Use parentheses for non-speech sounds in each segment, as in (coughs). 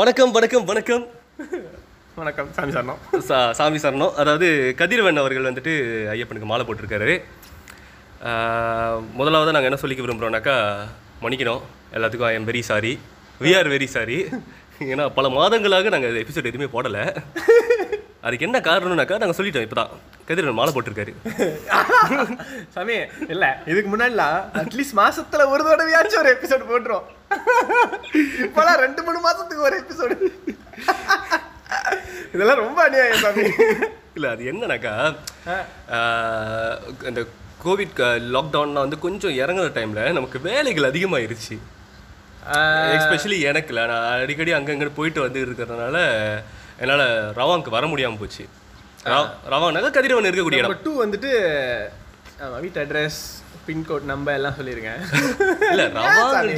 வணக்கம் வணக்கம் வணக்கம். வணக்கம் சாமி சரணம். சா சாமி சரணம். அதாவது கதிரவன் அவர்கள் வந்துட்டு ஐயப்பனுக்கு மாலை போட்டிருக்காரு. முதலாவது நாங்கள் என்ன சொல்லிக்க விரும்புகிறோம்னாக்கா மன்னிக்கணும். எல்லாத்துக்கும் I'm very sorry we are very sorry ஏன்னா பல மாதங்களாக நாங்கள் எபிசோட் எதுவுமே போடலை. அதுக்கு என்ன காரணம்னாக்கா நாங்கள் சொல்லிட்டோம் இப்போ தான் கதிரவன் மாலை போட்டிருக்காரு. சாமி இல்ல இதுக்கு முன்னாடிலாம் அட்லீஸ்ட் மாசத்துல ஒரு தடவையாச்சும் ஒரு எபிசோட் போட்டுரும். இப்பெல்லாம் ரெண்டு மூணு மாசத்துக்கு ஒரு எபிசோடு இதெல்லாம் ரொம்ப அநியாயம் சாமி. இல்லை அது என்னன்னாக்கா இந்த கோவிட் லாக்டவுன்லாம் வந்து கொஞ்சம் இறங்குற டைமில் நமக்கு வேலைகள் அதிகமாயிருச்சு. எஸ்பெஷலி எனக்குல நான் அடிக்கடி அங்கங்கே போயிட்டு வந்து இருக்கிறதுனால என்னால் ரவாங்க்கு வர முடியாமல் போச்சு. ரவ- ரவாங்னாக்கா கதிரவன் இருக்கக்கூடிய இடம். டூ வந்துட்டு வீட்டு அட்ரஸ் பின்கோட் நம்பர் எல்லாம் சொல்லிருக்கேன் இல்லை ரவாங் சாமி.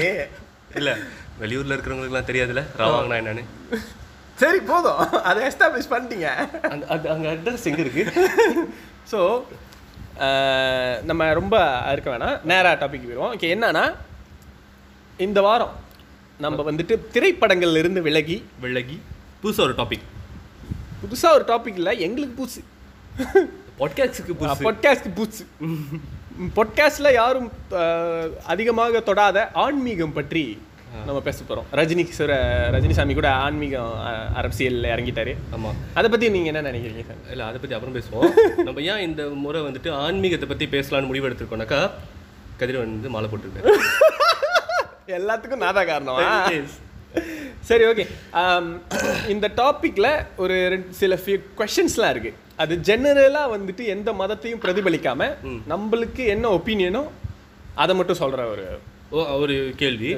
இல்லை வெளியூரில் இருக்கிறவங்களுக்குலாம் தெரியாதுல்ல? ரவாங்னா என்னன்னு. சரி போதும். அதை எஸ்டாப்ளிஷ் பண்ணிட்டீங்க. அந்த அது அங்கே அட்ரஸ் எங்கே இருக்கு. ஸோ நம்ம ரொம்ப இருக்க வேணாம். நேராக டாபிக் போயிடுவோம். ஓகே என்னன்னா இந்த வாரம் நம்ம வந்துட்டு திரைப்படங்கள்ல இருந்து விலகி வெள்ளகி புதுசாக ஒரு டாபிக் புதுசாக ஒரு டாபிக் இல்லை எங்களுக்கு புதுசு பாட்காஸ்டுக்கு புதுசு பொட்காஸ்ட்க்கு புதுசு பொட்காஸ்டில் யாரும் அதிகமாக தொடாத ஆன்மீகம் பற்றி நம்ம பேச போகிறோம் ரஜினி சார் ரஜினிசாமி கூட ஆன்மீகம் அரசியல்ல இறங்கிட்டாரு. ஆமாம் அதை பற்றி நீங்கள் என்ன நினைக்கிறீங்க சார்? இல்லை அதை பற்றி அப்புறம் பேசுவோம். நம்ம ஏன் இந்த முறை வந்துட்டு ஆன்மீகத்தை பற்றி பேசலாம்னு முடிவு எடுத்திருக்கோம்னாக்கா கதிரவன் வந்து மாலை போட்டிருக்காரு. எல்லாத்துக்கும் நான் தான் காரணமா. சரி ஓகே இந்த டாப்பிக்கில் ஒரு ரெண்டு சில ஃபியூ கொஷின்ஸ்லாம் இருக்குது அது ஜெனரலாக வந்துட்டு எந்த மதத்தையும் பிரதிபலிக்காம நம்மளுக்கு என்ன ஒப்பீனியனோ அதை மட்டும் சொல்கிற ஒரு ஓ ஒரு கேள்வி.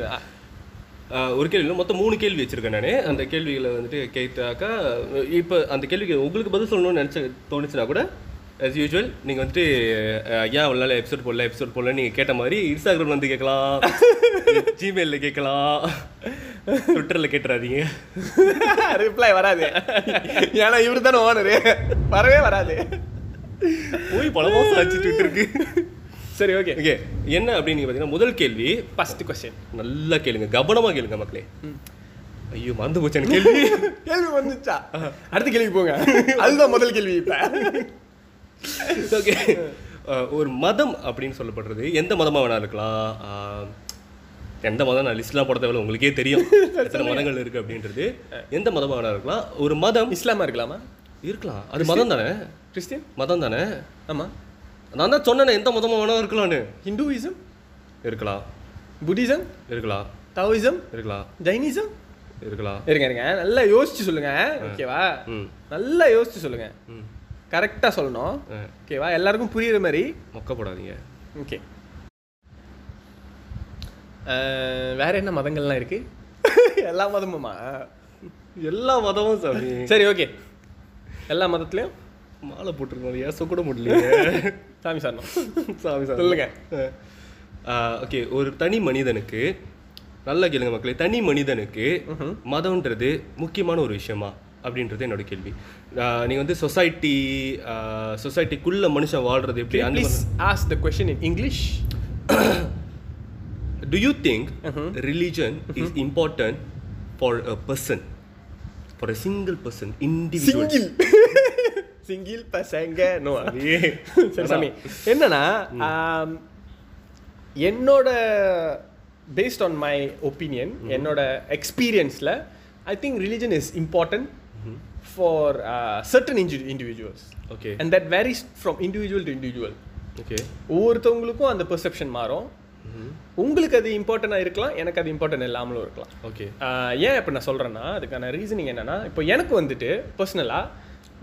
ஒரு கேள்வி மொத்தம் மூணு கேள்வி வச்சிருக்கேன் நான். அந்த கேள்விகளை வந்துட்டு கேட்டாக்கா இப்போ அந்த கேள்விக்கு உங்களுக்கு பதில் சொல்லணும்னு நினச்ச தோணுச்சுன்னா கூட as யூஷுவல் நீங்கள் வந்துட்டு ஏன் அவ்வளோ நாள் எபிசோட் போடல எபிசோட் போடல நீங்கள் கேட்ட மாதிரி இன்ஸ்டாகிராம் வந்து கேட்கலாம். (laughs) ஜிமெயிலில் கேட்கலாம். ட்விட்டரில் கேட்டுறாதீங்க. (laughs) ரிப்ளை வராது. ஏன்னா இவர் தானே ஓனரு வரவே வராது. போய் பல மாதம் ஆச்சு ட்விட்டருக்கு சரி ஓகே ஓகே என்ன அப்படின்னு பார்த்தீங்கன்னா முதல் கேள்வி. ஃபர்ஸ்ட் கொஸ்டின் நல்லா கேளுங்க. கவனமா கேளுங்க மக்களே. ஐயோ மறந்து போச்சு எனக்கு கேள்வி. (laughs) கேள்வி வந்துச்சா? அடுத்த கேள்வி போங்க. அதுதான் முதல் கேள்வி இப்போ. (laughs) ஓகே ஒரு மதம் அப்படின்னு சொல்லப்படுறது எந்த மதமா வேணா இருக்கலாம். ஆஹ், எந்த மதம் நான் லிஸ்ட்லாம் போட தேவையில்ல உங்களுக்கே தெரியும். (laughs) எத்தனை மதங்கள் இருக்கு அப்படின்றது. எந்த மதமா வேணா இருக்கலாம். ஒரு மதம் இஸ்லாமா இருக்கலாமா? இருக்கலாம். அது மதம் தானே? கிறிஸ்டியன் மதம் தானே? ஆமாம் நான் தான் சொன்னேனே எந்த மதமா வேணா இருக்கலாம்னு. ஹிந்துவிசம் இருக்கலாம். புத்திசம்? இருக்கலாம். தாவிசம் இருக்கலாம். ஜைனிசம்? இருக்கலாம். இருங்க இருங்க. நல்லா யோசிச்சு சொல்லுங்க. ஓகேவா? நல்லா யோசிச்சு சொல்லுங்க. கரெக்டாக சொல்லணும். ஓகேவா எல்லாருக்கும் புரியுற மாதிரி. மொக்க போடாதீங்க ஓகே வேற என்ன மதங்கள்லாம் இருக்கு? எல்லா மதமுமா? எல்லா மதமும் சாமி. சரி ஓகே எல்லா மதத்துலயும்? மாலை போட்டிருக்கோம். ஏச கூட முடியலையே சாமி சாரணும். சாமி சாமி சொல்லுங்க. ஓகே ஒரு தனி மனிதனுக்கு நல்லா கேளுங்க மக்களே தனி மனிதனுக்கு மதம்ன்றது முக்கியமான ஒரு விஷயமா? அப்படின்றது என்னோட கேள்வி. ஆஹ் நீங்க வந்து சொசைட்டி சொசைட்டிக்குள்ள மனுஷன் வாழ்றது எப்படி? Please ask the question in English do you think religion is important for a person for a single person individual single பசங்க. நோ (laughs) சரி சாமி. என்னன்னா என்னோட பேஸ்ட் ஆன் மை. ஒப்பீனியன் என்னோட எக்ஸ்பீரியன்ஸில் I think religion is important for certain individuals okay and that varies from individual to individual okay ஒவ்வொருத்தவங்களுக்கும் அந்த perception மாறும். உங்களுக்கு அது இம்பார்ட்டண்ட்டாக இருக்கலாம் எனக்கு அது இம்பார்ட்டன்ட் இல்லாமலும் இருக்கலாம். ஓகே ஏன் இப்போ நான் சொல்கிறேன்னா அதுக்கான ரீசனிங் என்னன்னா இப்போ எனக்கு வந்துட்டு பர்சனலாக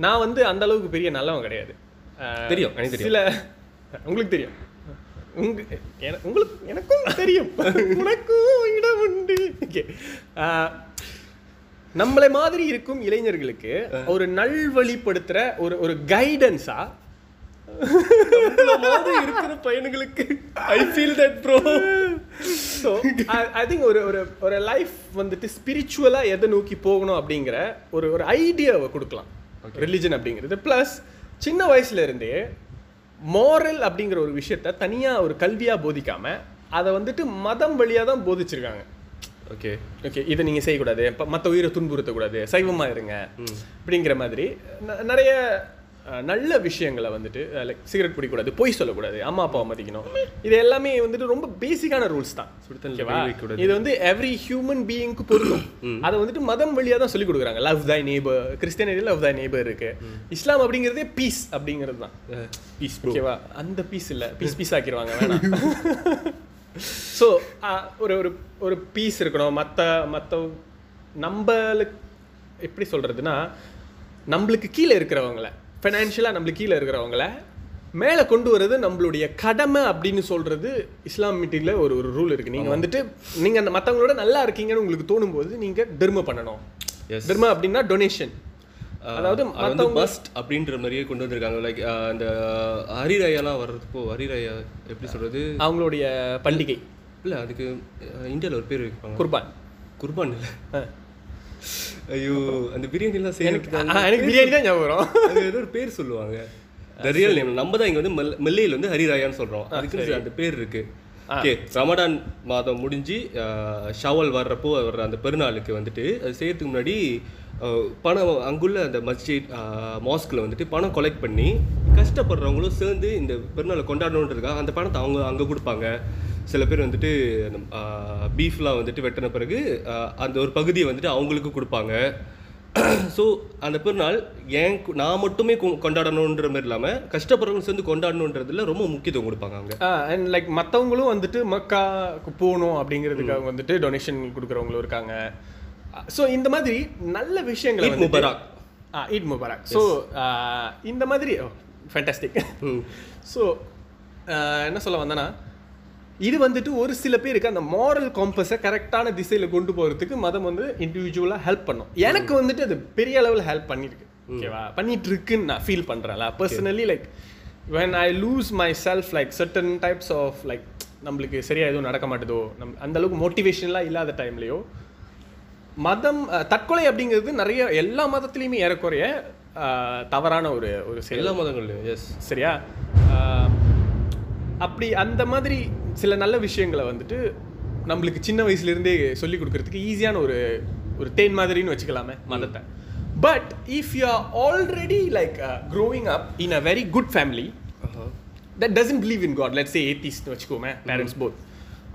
நான் வந்து அந்த அளவுக்கு பெரிய நல்லவன் கிடையாது. தெரியும், எனக்கு. சில உங்களுக்கு தெரியும். உங்க உங்களுக்கு எனக்கும் தெரியும். (laughs) உனக்கும் இடம் உண்டு. ஓகே நம்மளை மாதிரி இருக்கும் இளைஞர்களுக்கு ஒரு நல்வழிப்படுத்துற ஒரு ஒரு கைடன்ஸா இருக்கிற பையனுங்களுக்கு I feel that bro so I think ஒரு ஒரு ஒரு லைஃப் வந்துட்டு ஸ்பிரிச்சுவலாக எதை நோக்கி போகணும் அப்படிங்கிற ஒரு ஒரு ஐடியாவை கொடுக்கலாம். ரிலிஜன் அப்படிங்கிறது. ப்ளஸ் சின்ன வயசுல இருந்தே மாரல் அப்படிங்கிற ஒரு விஷயத்த தனியாக ஒரு கல்வியாக போதிக்காம அதை வந்துட்டு மதம் வழியாக தான் போதிச்சிருக்காங்க. ஓகே ஓகே இதை நீங்கள் செய்யக்கூடாது. மற்ற உயிரை துன்புறுத்தக்கூடாது. சைவமாக இருங்க. அப்படிங்கிற மாதிரி நிறைய நல்ல விஷயங்களை வந்துட்டு லைக் சிகரெட் பிடிக்கக்கூடாது பொய் சொல்லக்கூடாது அம்மா அப்பாவை மதிக்கணும். இது எல்லாமே வந்துட்டு ரொம்ப பேசிக்கான ரூல்ஸ் தான். இது வந்து எவ்ரி ஹியூமன் பீயிங்க்கு பொருந்தும். அதை வந்துட்டு மதம் வழியா தான் சொல்லி கொடுக்குறாங்க. Love thy neighbour Christianity love thy neighbour இருக்கு. இஸ்லாம் அப்படிங்கிறதே பீஸ் அப்படிங்கிறது தான். பீஸ் ஓகேவா அந்த பீஸ் இல்ல. பீஸ் பீஸ் ஆக்கிடுவாங்க வேணாம். (laughs) ஸோ ஒரு ஒரு ஒரு பீஸ் இருக்கணும். மற்ற மற்ற நம்மளுக்கு எப்படி சொல்றதுன்னா நம்மளுக்கு கீழே இருக்கிறவங்கள ஃபைனான்ஷியலாக நம்மளுக்கு கீழே இருக்கிறவங்கள மேலே கொண்டு வர்றது நம்மளுடைய கடமை அப்படின்னு சொல்றது இஸ்லாம் மீட்டிங்கில் ஒரு ஒரு ரூல் இருக்கு. நீங்க வந்துட்டு நீங்க அந்த மற்றவங்களோட நல்லா இருக்கீங்கன்னு உங்களுக்கு தோணும் போது நீங்க தர்ம பண்ணணும். Yes. தர்ம அப்படின்னா டொனேஷன் அதாவது அதாவது அது வந்து பஸ்ட் அப்படின்ற மாதிரியே கொண்டு வந்திருக்காங்க. லைக் அந்த ஹரிராயாலாம் வர்றதுப்போ ஹரிராயா எப்படி சொல்றது? அவங்களுடைய பண்டிகை. இல்ல அதுக்கு இந்தியாவில் ஒரு பேர் வைப்பாங்க. குர்பான். குர்பான் இல்ல. ஐயோ அந்த பிரியாணிலாம் ஆ, எனக்கு பிரியாணி தான் ஞாபகம் அது ஏதோ ஒரு பேர் சொல்லுவாங்க. த ரியல் நேம் நம்ம தான் இங்க வந்து மெல் மெல்லையில் வந்து ஹரிராயான்னு சொல்றோம். அதுக்கு அந்த பேர் இருக்கு. ஓகே ரமடான் மாதம் முடிஞ்சு ஷவல் வர்றப்போ வர்ற அந்த பெருநாளுக்கு வந்துட்டு அது செய்யறதுக்கு முன்னாடி பணம் அங்குள்ள அந்த மஸ்ஜித் மாஸ்கில் வந்துட்டு பணம் கொலெக்ட் பண்ணி கஷ்டப்படுறவங்களும் சேர்ந்து இந்த பெருநாளை கொண்டாடணுன்றதுக்காக அந்த பணத்தை அவங்க அங்கே கொடுப்பாங்க. சில பேர் வந்துட்டு பீஃப்லாம் வந்துட்டு வெட்டின பிறகு அந்த ஒரு பகுதியை வந்துட்டு அவங்களுக்கு கொடுப்பாங்க. ஸோ அந்த பெருநாள் ஏன் நான் மட்டுமே கொண்டாடணுன்ற மாதிரி இல்லாமல் கஷ்டப்படுறவங்க சேர்ந்து கொண்டாடணுன்றதுல ரொம்ப முக்கியத்துவம் கொடுப்பாங்க அவங்க அண்ட் லைக் மற்றவங்களும் வந்துட்டு மக்காக்கு போகணும் அப்படிங்கிறதுக்காக வந்துட்டு டொனேஷன் கொடுக்குறவங்களும் இருக்காங்க. ஸோ இந்த மாதிரி நல்ல விஷயங்களை முபராக். ஆ ஈத் முபாரக் ஸோ இந்த மாதிரி ஃபேண்டாஸ்டிக் ம். (laughs) ஸோ என்ன சொல்ல வந்தேன்னா இது வந்துட்டு ஒரு சில பேருக்கு அந்த மாரல் காம்பஸை கரெக்டான திசையில் கொண்டு போகிறதுக்கு மதம் வந்து இண்டிவிஜுவலாக ஹெல்ப் பண்ணும். எனக்கு வந்துட்டு அது பெரிய அளவில் ஹெல்ப் பண்ணியிருக்கு ஓகேவா? பண்ணிட்டு இருக்குன்னு நான் feel பண்ணுறேன்ல personally like when I lose myself like certain types of like நம்மளுக்கு சரியா எதுவும் நடக்க மாட்டுதோ நம் அந்த அளவுக்கு மோட்டிவேஷன்லாம் இல்லாத டைம்லையோ மதம் தற்கொலை அப்படிங்கிறது நிறைய எல்லா மதத்துலேயுமே ஏறக்குறைய தவறான ஒரு ஒரு எல்லா மதங்கள்லையும் எஸ் சரியா? அப்படி அந்த மாதிரி சில நல்ல விஷயங்களை வந்துட்டு நம்மளுக்கு சின்ன வயசுலேருந்தே சொல்லி கொடுக்கறதுக்கு ஈஸியான ஒரு ஒரு தேன் மாதிரின்னு வச்சுக்கலாமே மதத்தை but if you are already like growing up in a very good family that doesn't believe in God, let's say atheist வச்சுக்கோமே parents both.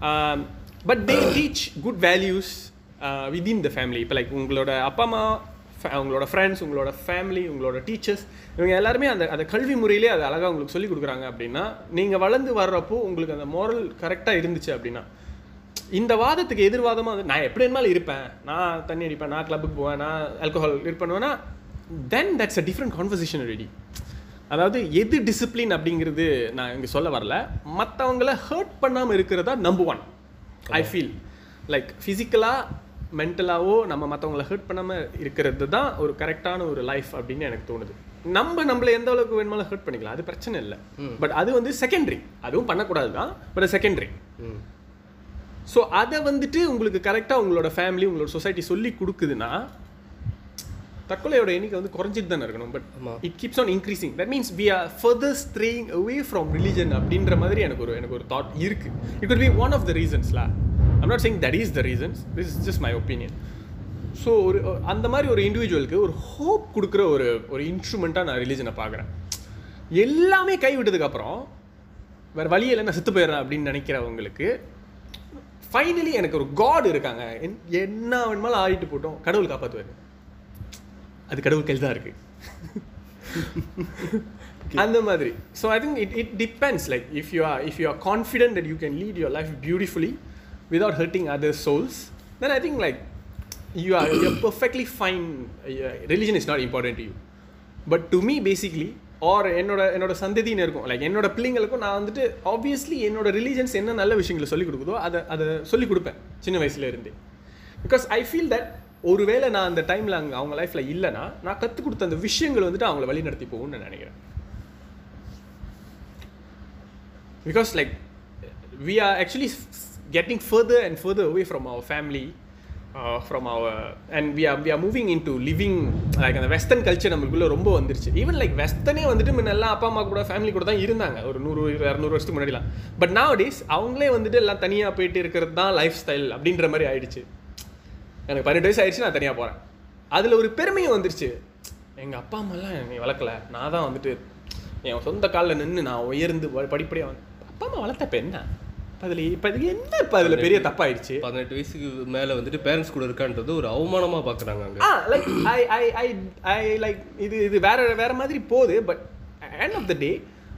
Um, but they (coughs) teach good values uh, within the family. இப்போ like உங்களோட அப்பா அம்மா உங்களோட friends உங்களோட family உங்களோட teachers இவங்க எல்லாருமே அந்த அந்த கல்வி முறையிலே அது அழகாக உங்களுக்கு சொல்லிக் கொடுக்குறாங்க அப்படின்னா நீங்கள் வளர்ந்து வர்றப்போ உங்களுக்கு அந்த மோரல் கரெக்டாக இருந்துச்சு அப்படின்னா இந்த வாதத்துக்கு எதிர்வாதமாக வந்து நான் எப்படி இருந்தாலும் இருப்பேன். நான் தண்ணி அடிப்பேன் நான் கிளப்புக்கு போவேன் நான் ஆல்கஹால் இது பண்ணுவேன்னா then that's a different conversation ready அதாவது எது டிசிப்ளின் அப்படிங்கிறது நான் இங்கே சொல்ல வரல. மற்றவங்கள ஹர்ட் பண்ணாமல் இருக்கிறதா number one I feel like ஃபிசிக்கலாக மென்டலாவோ நம்ம மற்றவங்கள ஹர்ட் பண்ணாமல் இருக்கிறது தான் ஒரு கரெக்டான ஒரு லைஃப் அப்படின்னு எனக்கு தோணுது. நம்ம நம்மள எந்த அளவுக்கு வேணுமாலும் ஹர்ட் பண்ணிக்கலாம். அது பிரச்சனை இல்லை. பட் அது வந்து செகண்டரி அதுவும் பண்ணக்கூடாது தான் பட் செகண்டரி ஸோ அதை வந்துட்டு உங்களுக்கு கரெக்டாக உங்களோட ஃபேமிலி உங்களோட சொசைட்டி சொல்லி கொடுக்குதுன்னா தற்கொலையோட எண்ணிக்கை வந்து குறைஞ்சிட்டு தானே இருக்கணும். But. It keeps on increasing that means we are further straying away from religion அப்படின்ற மாதிரி எனக்கு ஒரு எனக்கு ஒரு தாட் இருக்கு. It could be one of the ரீசன்ஸ்ல I'm not saying that is the reasons this is just my opinion so ஒரு அந்த மாதிரி ஒரு இண்டிவிஜுவலுக்கு ஒரு ஹோப் கொடுக்குற ஒரு ஒரு இன்ஸ்ட்ருமெண்ட்டாக நான் ரிலிஜனை பார்க்குறேன். எல்லாமே கை விட்டதுக்கப்புறம் வேறு வழி இல்லை நான் செத்து போயிடுறேன் அப்படின்னு நினைக்கிறவங்களுக்கு ஃபைனலி எனக்கு ஒரு காட் இருக்காங்க. என்- என்ன வேணுமாலும் ஆடிட்டு போட்டோம். கடவுள் காப்பாற்றுவார் அது கடவுள் கையில் தான் இருக்கு. (laughs) அந்த மாதிரி. So I think it it depends like if you are if you are confident that you can lead your life beautifully without hurting other other souls then I think like you are perfectly perfectly fine is is not to you but to me basically are என்னோட என்னோட சந்ததின்னு இருக்கும். Like என்னோட பிள்ளைங்களுக்கும் நான் வந்துட்டு obviously என்னோட religions என்ன நல்ல விஷயங்களை சொல்லிக் கொடுக்குதோ அதை அதை சொல்லிக் கொடுப்பேன் சின்ன வயசுல இருந்தே. பிகாஸ் ஐ ஃபீல் தட் ஒருவேளை நான் அந்த டைமில் அங்கே அவங்க லைஃப்பில் இல்லைன்னா நான் கற்றுக் கொடுத்த அந்த விஷயங்கள் வந்துட்டு அவங்கள வழி நடத்தி போகும்னு நான் நினைக்கிறேன். Because like we are actually getting further and further away from our family uh, from our and we are we are moving into living like அந்த வெஸ்டர்ன் கல்ச்சர் நம்மளுக்குள்ள ரொம்ப வந்துருச்சு. ஈவன் லைக் வெஸ்டர்னே வந்துட்டு முன்னெல்லாம் அப்பா அம்மா கூட ஃபேமிலி கூட தான் இருந்தாங்க. ஒரு நூறு இரநூறு வருஷத்துக்கு முன்னாடிலாம். பட் now டேஸ் அவங்களே வந்துட்டு எல்லாம் தனியாக போயிட்டு இருக்கிறது தான் லைஃப் ஸ்டைல் அப்படின்ற மாதிரி ஆயிடுச்சு. எனக்கு பன்னெண்டு வயசு ஆயிடுச்சு நான் தனியாக போகிறேன் அதில் ஒரு பெருமையும் வந்துருச்சு. எங்கள் அப்பா அம்மாலாம் என்னை வளர்க்கல. நான் தான் வந்துட்டு என் சொந்த காலில் நின்று நான் உயர்ந்து படிப்படியாக வந்து அப்பா அம்மா வளர்த்தப்ப என்ன? அதில் இப்போ இதுக்கு என்ன இப்போ அதில் பெரிய தப்பாயிடுச்சு? பதினெட்டு வயசுக்கு மேல வந்துட்டு பேரண்ட்ஸ் கூட இருக்கான்றது ஒரு அவமானமா பாக்குறாங்க அங்க. Like I I I I like இது இது வேற வேற மாதிரி போகுது but end of the day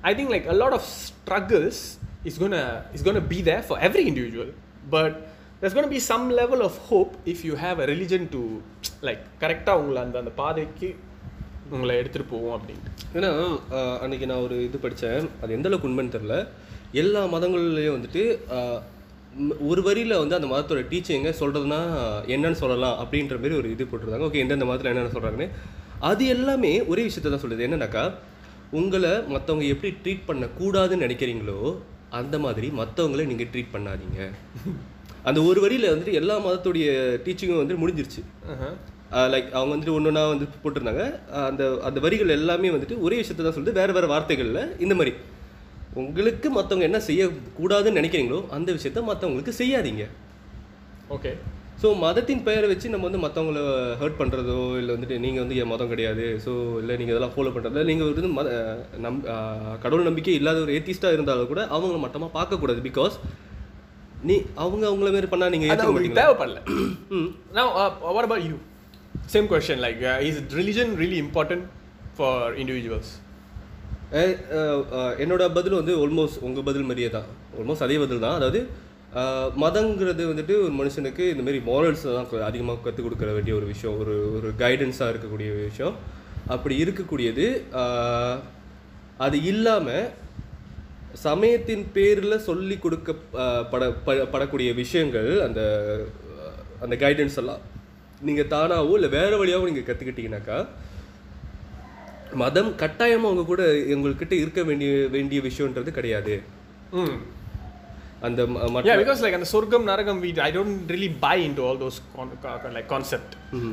I think like a lot of struggles is gonna is gonna be there for every individual but there's going to be some level of hope if you have a religion to like கரெக்டாக உங்களை அந்த அந்த பாதைக்கு உங்களை எடுத்துகிட்டு போவோம் அப்படின்ட்டு. ஏன்னா ஆஹ், அன்னைக்கு நான் ஒரு இது படித்தேன் அது எந்த அளவுக்கு உண்மைன்னு தெரில எல்லா மதங்கள்லேயும் வந்துட்டு ஒரு வரியில் வந்து அந்த மதத்தோட டீச்சிங்க சொல்கிறதுனா என்னன்னு சொல்லலாம் அப்படின்ற மாதிரி ஒரு இது போட்டிருந்தாங்க. ஓகே எந்தெந்த மதத்தில் என்னென்ன சொல்கிறாங்கன்னு அது எல்லாமே ஒரே விஷயத்தை தான் சொல்லுது. என்னன்னாக்கா உங்களை மற்றவங்க எப்படி ட்ரீட் பண்ணக்கூடாதுன்னு நினைக்கிறீங்களோ அந்த மாதிரி மற்றவங்கள நீங்கள் ட்ரீட் பண்ணாதீங்க. அந்த ஒரு வரியில் வந்துட்டு எல்லா மதத்துடைய டீச்சிங்கும் வந்து முடிஞ்சிருச்சு. லைக் அவங்க வந்துட்டு ஒன்று ஒன்றா வந்து போட்டிருந்தாங்க. அந்த அந்த வரிகள் எல்லாமே வந்துட்டு ஒரே விஷயத்தை தான் சொல்லிட்டு வேறு வேறு வார்த்தைகளில் இந்த மாதிரி. உங்களுக்கு மற்றவங்க என்ன செய்யக்கூடாதுன்னு நினைக்கிறீங்களோ அந்த விஷயத்த மற்றவங்களுக்கு செய்யாதீங்க. ஓகே ஸோ மதத்தின் பெயரை வச்சு நம்ம வந்து மற்றவங்கள ஹர்ட் பண்ணுறதோ இல்லை வந்துட்டு நீங்கள் வந்து என் மதம் கிடையாது ஸோ இல்லை நீங்கள் இதெல்லாம் ஃபாலோ பண்ணுறதோ நீங்கள் வந்து மத நம் கடவுள் நம்பிக்கை இல்லாத ஒரு ஏத்திஸ்டாக இருந்தாலும் கூட அவங்க மட்டமாக பார்க்கக்கூடாது பிகாஸ் நீ அவங்க அவங்கள மாதிரி பண்ணால் நீங்கள் உங்களுக்கு மாட்டீங்களா? தேவைப்படல. (clears throat) ம். Now, uh, what about you? Same question. Like, uh, is religion really என்னோட பதில் வந்து ஆல்மோஸ்ட் உங்கள் பதில் மாதிரியே தான். ஆல்மோஸ்ட் அதே பதில் தான். அதாவது மதங்கிறது வந்துட்டு ஒரு மனுஷனுக்கு இந்த மாதிரி மாரல்ஸ் தான் அதிகமாக கற்றுக் கொடுக்குற வேண்டிய ஒரு விஷயம். ஒரு ஒரு கைடன்ஸாக இருக்கக்கூடிய விஷயம். அப்படி இருக்கக்கூடியது அது இல்லாமல் சமயத்தின் பேரில் சொல்லி கொடுக்க பட படக்கூடிய விஷயங்கள் அந்த அந்த கைடன்ஸ் எல்லாம் நீங்கள் தானாவோ இல்லை வேறு வழியாகவும் நீங்கள் கற்றுக்கிட்டீங்கன்னாக்கா மதம் கட்டாயமாக அவங்க கூட உங்கள்கிட்ட இருக்க வேண்டிய வேண்டிய விஷயம்ன்றது கிடையாது. அந்த because like அந்த சொர்க்கம் நரகம் don't really buy into all those con- co- like concept.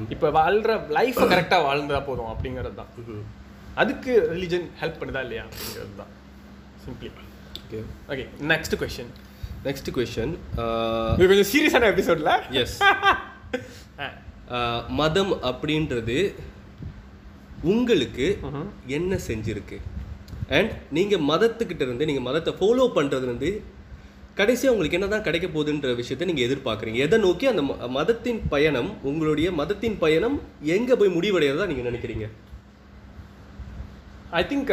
இப்போ வாழ்ற லைஃப் கரெக்டாக வாழ்ந்தா போதும் அப்படிங்கிறது தான். அதுக்கு ரிலிஜன் ஹெல்ப் பண்ணுதா இல்லையா அப்படிங்கிறது தான். Simply okay okay next question next question கொஞ்சம் சீரியஸான எபிசோட்ல எஸ் மதம் அப்படின்றது உங்களுக்கு என்ன செஞ்சிருக்கு? அண்ட் நீங்கள் மதத்துக்கிட்ட இருந்து நீங்கள் மதத்தை ஃபாலோ பண்ணுறது வந்து கடைசியாக உங்களுக்கு என்ன தான் கிடைக்க போகுதுன்ற விஷயத்தை நீங்கள் எதிர்பார்க்குறீங்க. எதை நோக்கி அந்த மதத்தின் பயணம் உங்களுடைய மதத்தின் பயணம் எங்கே போய் முடிவடைகிறதா நீங்கள் நினைக்கிறீங்க? ஐ திங்க்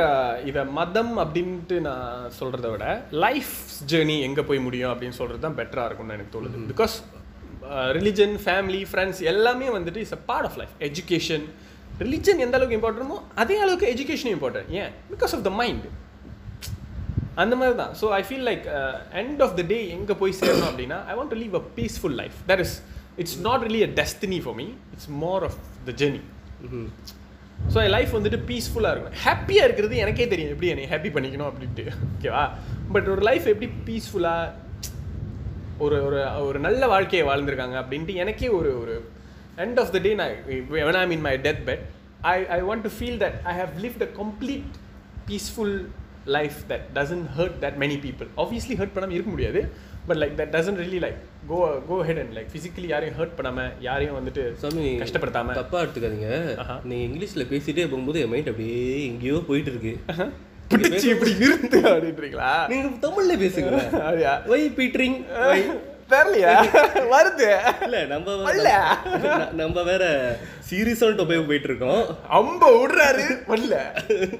இதை மதம் அப்படின்ட்டு நான் சொல்கிறத விட லைஃப் ஜேர்னி எங்கே போய் முடியும் அப்படின்னு சொல்கிறது தான் பெட்டராக இருக்கும்னு எனக்கு தோணுது. பிகாஸ் ரிலிஜன் ஃபேமிலி ஃப்ரெண்ட்ஸ் எல்லாமே வந்துட்டு is a part of life education religion எந்த அளவுக்கு இம்பார்ட்டன்மோ அதே அளவுக்கு எஜுகேஷனும் இம்பார்ட்டன்ட் ஏன் பிகாஸ் ஆஃப் த மைண்ட் அந்த மாதிரி தான் so I feel like end of the day எங்கே போய் சேரணும் அப்படின்னா I want to leave a peaceful life that is it's not really a destiny for me it's more of the journey so N life வந்துட்டு பீஸ்ஃபுல்லாக இருக்கும் ஹாப்பியாக இருக்கிறது எனக்கே தெரியும். எப்படி என்னை ஹாப்பி பண்ணிக்கணும் அப்படின்ட்டு. ஓகேவா பட் ஒரு லைஃப் எப்படி பீஸ்ஃபுல்லாக ஒரு ஒரு ஒரு நல்ல வாழ்க்கையை வாழ்ந்திருக்காங்க அப்படின்ட்டு எனக்கே ஒரு ஒரு எண்ட் ஆஃப் த டே நான் when I'm in my death bed I I want to feel that I have lived a complete peaceful life that doesn't hurt that many people obviously hurt பண்ணாமல் இருக்க முடியாது but like that doesn't really like go go ahead and like physically யாரையும் hurt பண்ணாம யாரையும் வந்துட்டு சாமி கஷ்டப்படுத்தாம தப்பா எடுத்துக்காதீங்க ஆஹா. நீங்க இங்கிலீஷ்ல பேசிட்டே போகும்போது என் மைண்ட் அப்படியே எங்கேயோ போயிட்டு இருக்கு பிடிச்சி இப்படி நிறுத்து அப்படின்றீங்களா நீங்க தமிழ்ல பேசுங்க அப்படியா வை பீட்ரிங் தெரியலையா (laughs) வருது. இல்ல நம்ம வரல. நம்ம வேற சீரியஸான போய் போயிட்டு இருக்கோம் அம்ப விடுறாரு வரல.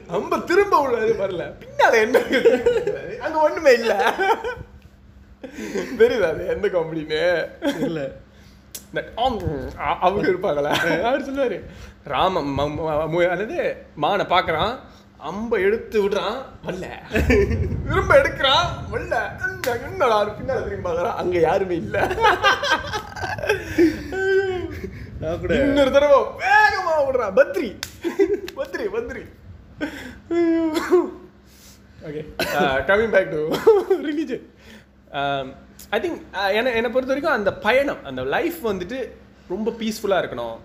அம்ப திரும்ப விடுறாரு வரல. பின்னால என்ன? அங்க ஒண்ணுமே இல்ல. தெரியுதா அது எந்த காமெடின்னு இல்ல. அவங்க இருப்பாங்களா? அவர் சொல்லுவாரு ராம அதாவது மானை பார்க்கறான் அம்ப எடுத்து விடுறான் வரல. திரும்ப எடுக்கிறான் இந்த என்னடா பின்னால திரும்பி பார்க்கறான் அங்க யாருமே இல்ல. கூட இன்னொரு தடவை வேகமா விடுறான் Badri. Badri Badri. Okay coming back to religion I think என்னை என்னை பொறுத்த வரைக்கும் அந்த பயணம் அந்த லைஃப் வந்துட்டு ரொம்ப பீஸ்ஃபுல்லாக இருக்கணும்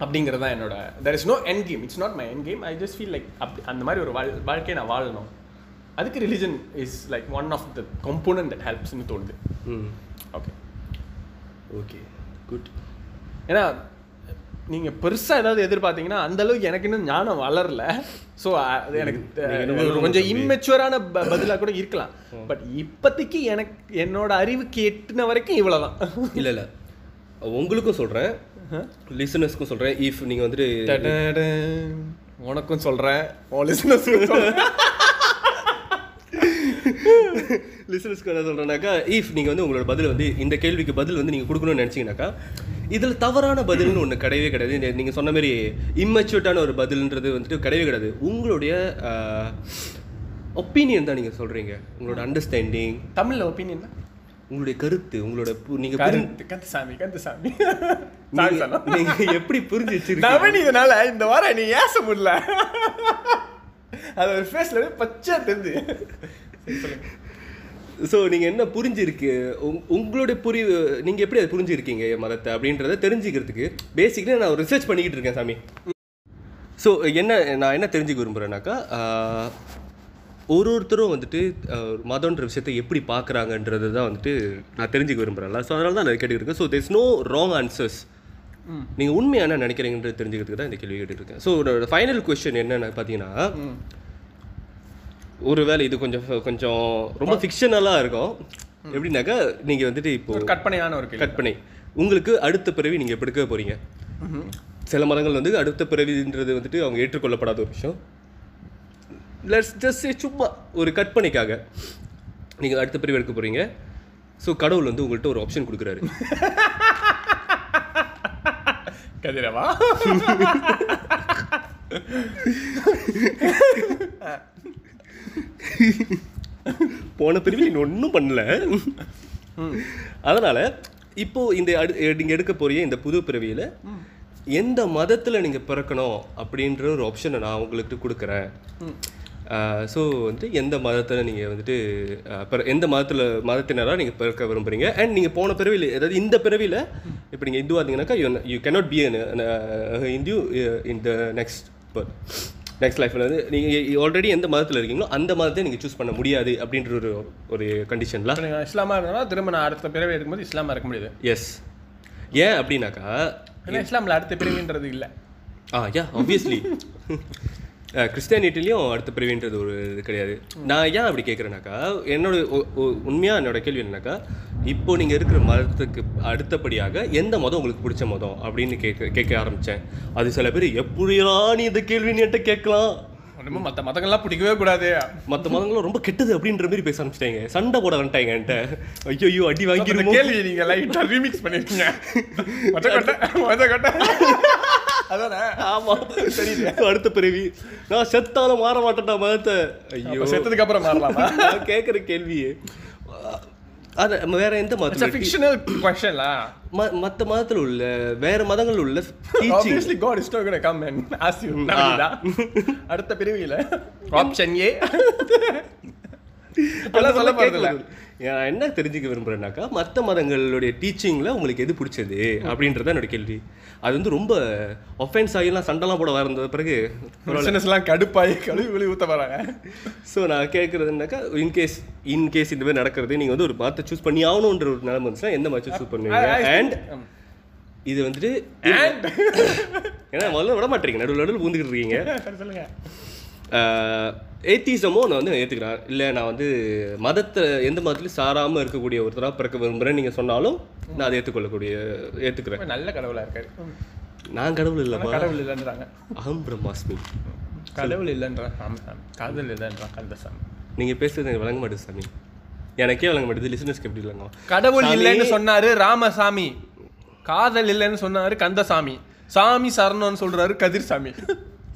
அப்படிங்கிறது தான் என்னோட there is no end game it's not my end game I just feel like அப்படி அந்த மாதிரி ஒரு வாழ் வாழ்க்கையை நான் வாழணும். அதுக்கு religion is like one of the component that ஹெல்ப்ஸ்னு தோணுது. ம். ஓகே ஓகே குட் ஏன்னா நீங்க பெருசா ஏதாவது எதிர்பார்த்தீங்கன்னா அந்த அளவுக்கு எனக்கு இன்னும் ஞானம் வளரல. ஸோ அது எனக்கு கொஞ்சம். இம்மெச்சுவரான பதிலா கூட இருக்கலாம். பட் இப்போதைக்கு எனக்கு என்னோட அறிவுக்கு எட்டுன வரைக்கும் இவ்வளவுதான். இல்ல இல்ல. உங்களுக்கும் சொல்றேன். லிசனர்ஸ்க்கும் சொல்றேன். இஃப் நீங்க வந்துட்டு. உனக்கும் சொல்றேன். உன் listeners-க்கும் (laughs) சொல்றேன். லிசனர்ஸ்க்கு என்ன சொல்றேன்னாக்கா இஃப் நீங்க வந்து உங்களோட பதில் வந்து இந்த கேள்விக்கு பதில் வந்து நீங்க கொடுக்கணும்னு நினைச்சீங்கன்னாக்கா இதுல தவறான பதில்னு ஒண்ணு கிடையவே கிடையாது. நீ- நீங்க சொன்ன மாதிரி இம்மெச்சூர்டான ஒரு பதில்ன்றது வந்துட்டு கிடையவே கிடையாது. உங்களுடைய ஒப்பீனியன் தான் நீங்க சொல்றீங்க. உங்களோட அண்டர்ஸ்டாண்டிங் தமிழ்ல ஒப்பீனியன் உங்களுடைய கருத்து உங்களோட நீங்க கருத்து கந்தசாமி கந்தசாமி நீங்க- நீங்க எப்படி புரிஞ்சு வச்சிருக்கீங்க? இதனால இந்த வாரம் நீ ஏச முடியல. அது ஒரு ஃபேஸ்ல பச்சை தெரிஞ்சு. ஸோ நீங்கள் என்ன புரிஞ்சிருக்கு? உங்- உங்களுடைய புரிவு நீங்கள் எப்படி அதை புரிஞ்சிருக்கீங்க மதத்தை அப்படின்றத தெரிஞ்சுக்கிறதுக்கு பேசிக்கலி நான் ரிசர்ச் பண்ணிக்கிட்டு இருக்கேன் சாமி. ஸோ என்ன நான் என்ன தெரிஞ்சுக்க விரும்புகிறேன்னாக்கா ஒரு ஒருத்தரும் வந்துட்டு மதம்ன்ற விஷயத்தை எப்படி பார்க்குறாங்கன்றது தான் வந்துட்டு நான் தெரிஞ்சுக்க விரும்புகிறேன்ல ஸோ அதனால தான் நான் கேட்டுக்கிட்டு so there's no wrong answers நீங்கள் உண்மையாக என்ன நினைக்கிறீங்கன்றது தெரிஞ்சுக்கிறதுக்கு தான் இந்த கேள்வி கேட்டுட்டு இருக்கேன். ஸோ ஃபைனல் கொஸ்டின் என்னென்னு பார்த்தீங்கன்னா ஒருவேளை இது கொஞ்சம் கொஞ்சம் ரொம்ப ஃபிக்ஷனலாக இருக்கும். எப்படின்னாக்கா நீங்கள் வந்துட்டு இப்போ ஒரு கற்பனையான ஒரு கற்பனை. உங்களுக்கு அடுத்த பிறவி நீங்கள் எப்படி எடுக்க போகிறீங்க சில மதங்கள் வந்து அடுத்த பிறவின்றது வந்துட்டு அவங்க ஏற்றுக்கொள்ளப்படாத ஒரு விஷயம். லெட்ஸ் ஜஸ்ட் சும்மா ஒரு கற்பனைக்காக நீங்கள் அடுத்த பிறவி எடுக்க போகிறீங்க ஸோ கடவுள் வந்து உங்கள்கிட்ட ஒரு ஆப்ஷன் கொடுக்குறாரு. கதிரவா? (laughs) (laughs) (laughs) போன பிரிவில் நீ ஒன்றும் பண்ணல. அதனால இப்போ இந்த அடு நீங்கள் எடுக்க போறிய இந்த புது பிறவியில் எந்த மதத்தில் நீங்கள் பிறக்கணும் அப்படின்ற ஒரு ஆப்ஷனை நான் உங்களுக்கு கொடுக்குறேன். ஸோ வந்து எந்த மதத்தில் நீங்கள் வந்துட்டு பிற- எந்த மதத்தில் மதத்தினராக நீங்கள் பிறக்க விரும்புறீங்க? அண்ட் நீங்கள் போன பிறவியில் அதாவது இந்த பிறவியில் இப்போ நீங்கள் இந்துவாக இருந்தீங்கன்னாக்கா you you cannot be an Hindu in the next next லைஃப்பில் வந்து நீங்கள் ஆல்ரெடி எந்த மதத்தில் இருக்கீங்களோ அந்த மதத்தை நீங்கள் சூஸ் பண்ண முடியாது அப்படின்ற ஒரு ஒரு கண்டிஷன்லாம் இப்ப நீங்க இஸ்லாமா இருந்தாலும் திரும்ப நான் அடுத்த பிறவி எடுக்கும்போது இஸ்லாமா இருக்க முடியாது. எஸ் ஏன் அப்படின்னாக்கா இஸ்லாம்ல அடுத்த பிறவின்றது இல்ல. ஆ யா ஆப்வியஸ்லி (laughs) கிறிஸ்டியானிட்டிலையும் அடுத்த பிரிவின்றது ஒரு இது கிடையாது. நான் ஏன் அப்படி கேட்குறேனாக்கா என்னோட ஒ- ஒ- உண்மையா என்னோட கேள்வி என்னன்னாக்கா இப்போ நீங்கள் இருக்கிற மதத்துக்கு அடுத்தபடியாக எந்த மதம் உங்களுக்கு பிடிச்ச மதம் அப்படின்னு கேட்க கேட்க ஆரம்பித்தேன் அது சில பேர் எப்படியா நீ இந்த கேள்வி நீ என்கிட்ட கேட்கலாம்? ஒன்றுமே மற்ற மதங்கள்லாம் பிடிக்கவே கூடாது. மற்ற மதங்களும் ரொம்ப கெட்டது அப்படின்ற மாதிரி பேச ஆரம்பிச்சிட்டாங்க. சண்டை போட வந்துட்டாங்க என்கிட்ட. ஐயோ ஐயோ அடி வாங்கிருமோ? கேள்வி நீங்க லைட்டா ரீமிக்ஸ் பண்ணிருக்கீங்க. மொத்த கொட்டை மொத்த கொட்டை. அதானே? ஆமா. தெரியுது. அடுத்த பிறவி. நான் செத்தாலும் மாற மாட்டேன்டா மதத்தை ஐயோ. செத்ததுக்கு அப்புறம் மாறலாமா? (laughs) நான் கேட்குற கேள்வியே. அது வேற எந்த மதத்தில்? ஃபிக்ஷனல் கொஸ்டின்ல மற்ற மதத்தில் உள்ள வேற மதங்கள் உள்ள come and ask you. நவீதா அடுத்த பிரிவில ஆப்ஷன் ஏ அதெல்லாம் சொல்ல போறதில்ல. நான் என்ன தெரிஞ்சுக்க விரும்புறேன்னாக்கா மற்ற மதங்களுடைய டீச்சிங்ல உங்களுக்கு எது பிடிச்சது அப்படின்றத என்னோட கேள்வி. அது வந்து ரொம்ப ஒஃபென்ஸ் ஆகிலாம் சண்டைலாம் போட வந்த பிறகு பிசினஸ் எல்லாம் கடுப்பாயி கழுவி கழுவி ஊத்த போறாங்க ஸோ நான் கேட்குறதுனாக்கா இன்கேஸ் இன்கேஸ் இந்த மாதிரி நடக்கிறது நீங்கள் வந்து ஒரு மதத்தை சூஸ் பண்ணி ஆகணுன்ற ஒரு நிலைமை இருந்துச்சுன்னா எந்த மதத்தை சூஸ் பண்ணுவீங்க? அண்ட் இது வந்துட்டு ஏன்னா முதல்ல விட மாட்டீங்க. நடுவில் நடுவில் பூந்துக்கிட்டு இருக்கீங்க. (laughs) சரி, ஏத்திசமும் நான் வந்து ஏற்றுக்கிறேன் இல்லை நான் வந்து மதத்தை எந்த மதத்துலையும் சாராமல் இருக்கக்கூடிய ஒருத்தராக பிறக்க விரும்புகிறேன் நீங்கள் சொன்னாலும் நான் அதை ஏற்றுக்கொள்ளக்கூடிய ஏற்றுக்கிறேன் நல்ல கடவுளா இருக்காரு. நான் கடவுள் இல்லைப்பா கடவுள் இல்லைன்றாங்க. அகம் பிரம்மாஸ்மி. கடவுள் இல்லைன்றான் ராமசாமி காதல் இல்லைன்றான் கந்தசாமி. நீங்கள் பேசுறது எனக்கு விளங்க மாட்டேது சாமி. எனக்கே விளங்க மாட்டேது லிசனர்ஸ்க்கு எப்படி இல்லைங்க. கடவுள் சாமி. இல்லைன்னு சொன்னாரு ராமசாமி. காதல் இல்லைன்னு சொன்னாரு கந்தசாமி. சாமி சரணம்னு சொல்றாரு கதிர்சாமி.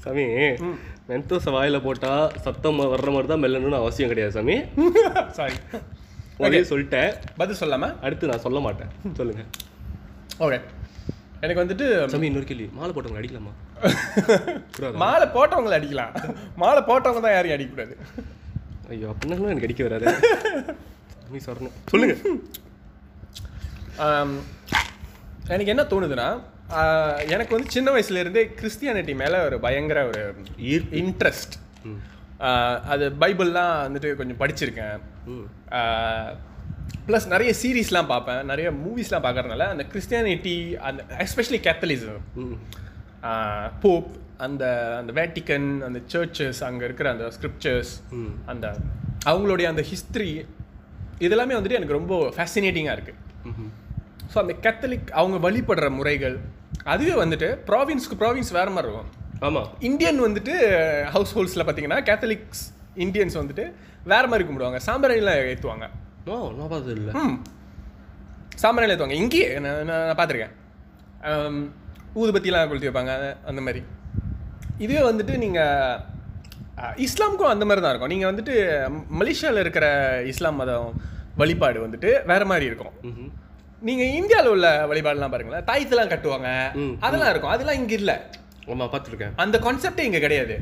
சாமி மென்தோஸை வாயில போட்டா சத்தம் வர்ற மாதிரி தான் மெல்லணும்னு அவசியம் கிடையாது சாமி. சாரி உடனே சொல்லிட்டேன். பதில் சொல்லாம? அடுத்து நான் சொல்ல மாட்டேன். சொல்லுங்க. ஓகே எனக்கு வந்துட்டு சாமி இன்னொரு கேள்வி. மாலை போட்டவங்க அடிக்கலாமா? (laughs) மாலை போட்டவங்களை அடிக்கலாம். மாலை போட்டவங்க தான் யாரையும் அடிக்கக்கூடாது. ஐயோ அப்படின்னா எனக்கு அடிக்க வராது. சாமி சொல்லணும் சொல்லுங்க. ஆம், எனக்கு என்ன தோணுதுன்னா எனக்கு வந்து சின்ன வயசுல இருந்தே கிறிஸ்டியானிட்டி மேல ஒரு பயங்கர ஒரு. இன்ட்ரெஸ்ட். அது பைபிள்லாம் வந்துட்டு கொஞ்சம் படிச்சிருக்கேன். ப்ளஸ் நிறைய சீரீஸ்லாம் பார்ப்பேன். நிறைய மூவிஸ்லாம் பார்க்கறதுனால அந்த கிறிஸ்டியானிட்டி அந்த எஸ்பெஷலி கேத்தலிசம் ம். போப் அந்த அந்த வேட்டிக்கன் அந்த சர்ச்சஸ் அங்கே இருக்கிற அந்த ஸ்கிரிப்சர்ஸ் அந்த அவங்களுடைய அந்த ஹிஸ்ட்ரி இதெல்லாமே வந்துட்டு எனக்கு ரொம்ப ஃபேசினேட்டிங்காக இருக்குது. ஸோ அந்த கத்தலிக் அவங்க வழிபடுற முறைகள் அதுவே வந்துட்டு ப்ராவின்ஸ்க்கு ப்ராவின்ஸ் வேறு மாதிரி இருக்கும். ஆமா. இந்தியன் வந்துட்டு ஹவுஸ் ஹோல்ஸில் பார்த்தீங்கன்னா கேத்தலிக்ஸ் இந்தியன்ஸ் வந்துட்டு வேறு மாதிரி கும்பிடுவாங்க. சாம்பிராணிலாம் ஏற்றுவாங்க ஓ நான் பார்த்தது இல்லை ம். சாம்பிராணி ஏற்றுவாங்க இங்கேயே நான் நான் நான் பார்த்துருக்கேன். ஊதுபத்திலாம் கொளுத்தி வைப்பாங்க அந்த மாதிரி. இதுவே வந்துட்டு நீங்கள் இஸ்லாமுக்கும் அந்த மாதிரி தான் இருக்கும். நீங்கள் வந்துட்டு மலேசியாவில் இருக்கிற இஸ்லாம் மதம் வழிபாடு வந்துட்டு வேற மாதிரி இருக்கும். நீங்கள் இந்தியாவில் உள்ள வழிபாடுலாம் பாருங்களேன். தாயத்தெல்லாம் கட்டுவாங்க. அதெல்லாம் இருக்கும். அதெல்லாம் இங்கே இல்லை. ஆமா பார்த்துருக்கேன். அந்த கான்செப்டே இங்கே கிடையாது.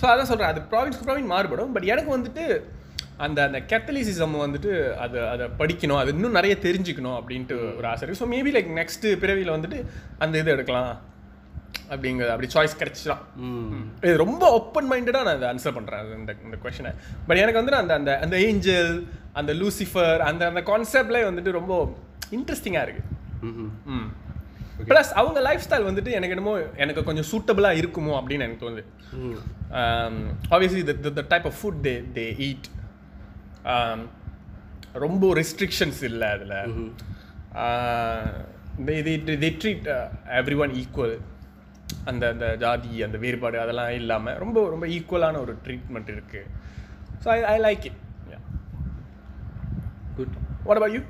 ஸோ அதான் சொல்கிறேன் அது ப்ராவின்ஸ்க்கு ப்ராவின் மாறுபடும். பட் எனக்கு வந்துட்டு அந்த அந்த கேத்தலிசிசம் வந்துட்டு அதை அதை படிக்கணும். அது இன்னும் நிறைய தெரிஞ்சுக்கணும் அப்படின்ட்டு ஒரு ஆசை இருக்குது ஸோ மேபி லைக் நெக்ஸ்ட் பிறவியில் வந்துட்டு அந்த இது எடுக்கலாம். அப்படிங்கிற அப்படி சாய்ஸ் கிடைச்சிதான் இது ரொம்ப ஓப்பன் மைண்டடாக நான் அதை ஆன்சர் பண்ணுறேன் இந்த இந்த கொஷனை பட் எனக்கு வந்து அந்த அந்த அந்த ஏஞ்சல் அந்த லூசிஃபர் அந்த அந்த கான்செப்ட்லேயே வந்துட்டு ரொம்ப இன்ட்ரெஸ்டிங்காக இருக்குது ப்ளஸ் அவங்க லைஃப் ஸ்டைல் வந்துட்டு எனக்கு என்னமோ எனக்கு கொஞ்சம் சூட்டபிளாக இருக்குமோ அப்படின்னு எனக்கு தோணுது. Obviously the the type of food they they eat ரொம்ப ரெஸ்ட்ரிக்ஷன்ஸ் இல்லை அதில். ம்ஹும். They treat every one equal அந்த அந்த ஜாதி அந்த வேறுபாடு அதெல்லாம் இல்லாமல் ரொம்ப ரொம்ப ஈக்குவலான ஒரு ட்ரீட்மெண்ட் இருக்குது so I I like it good what about you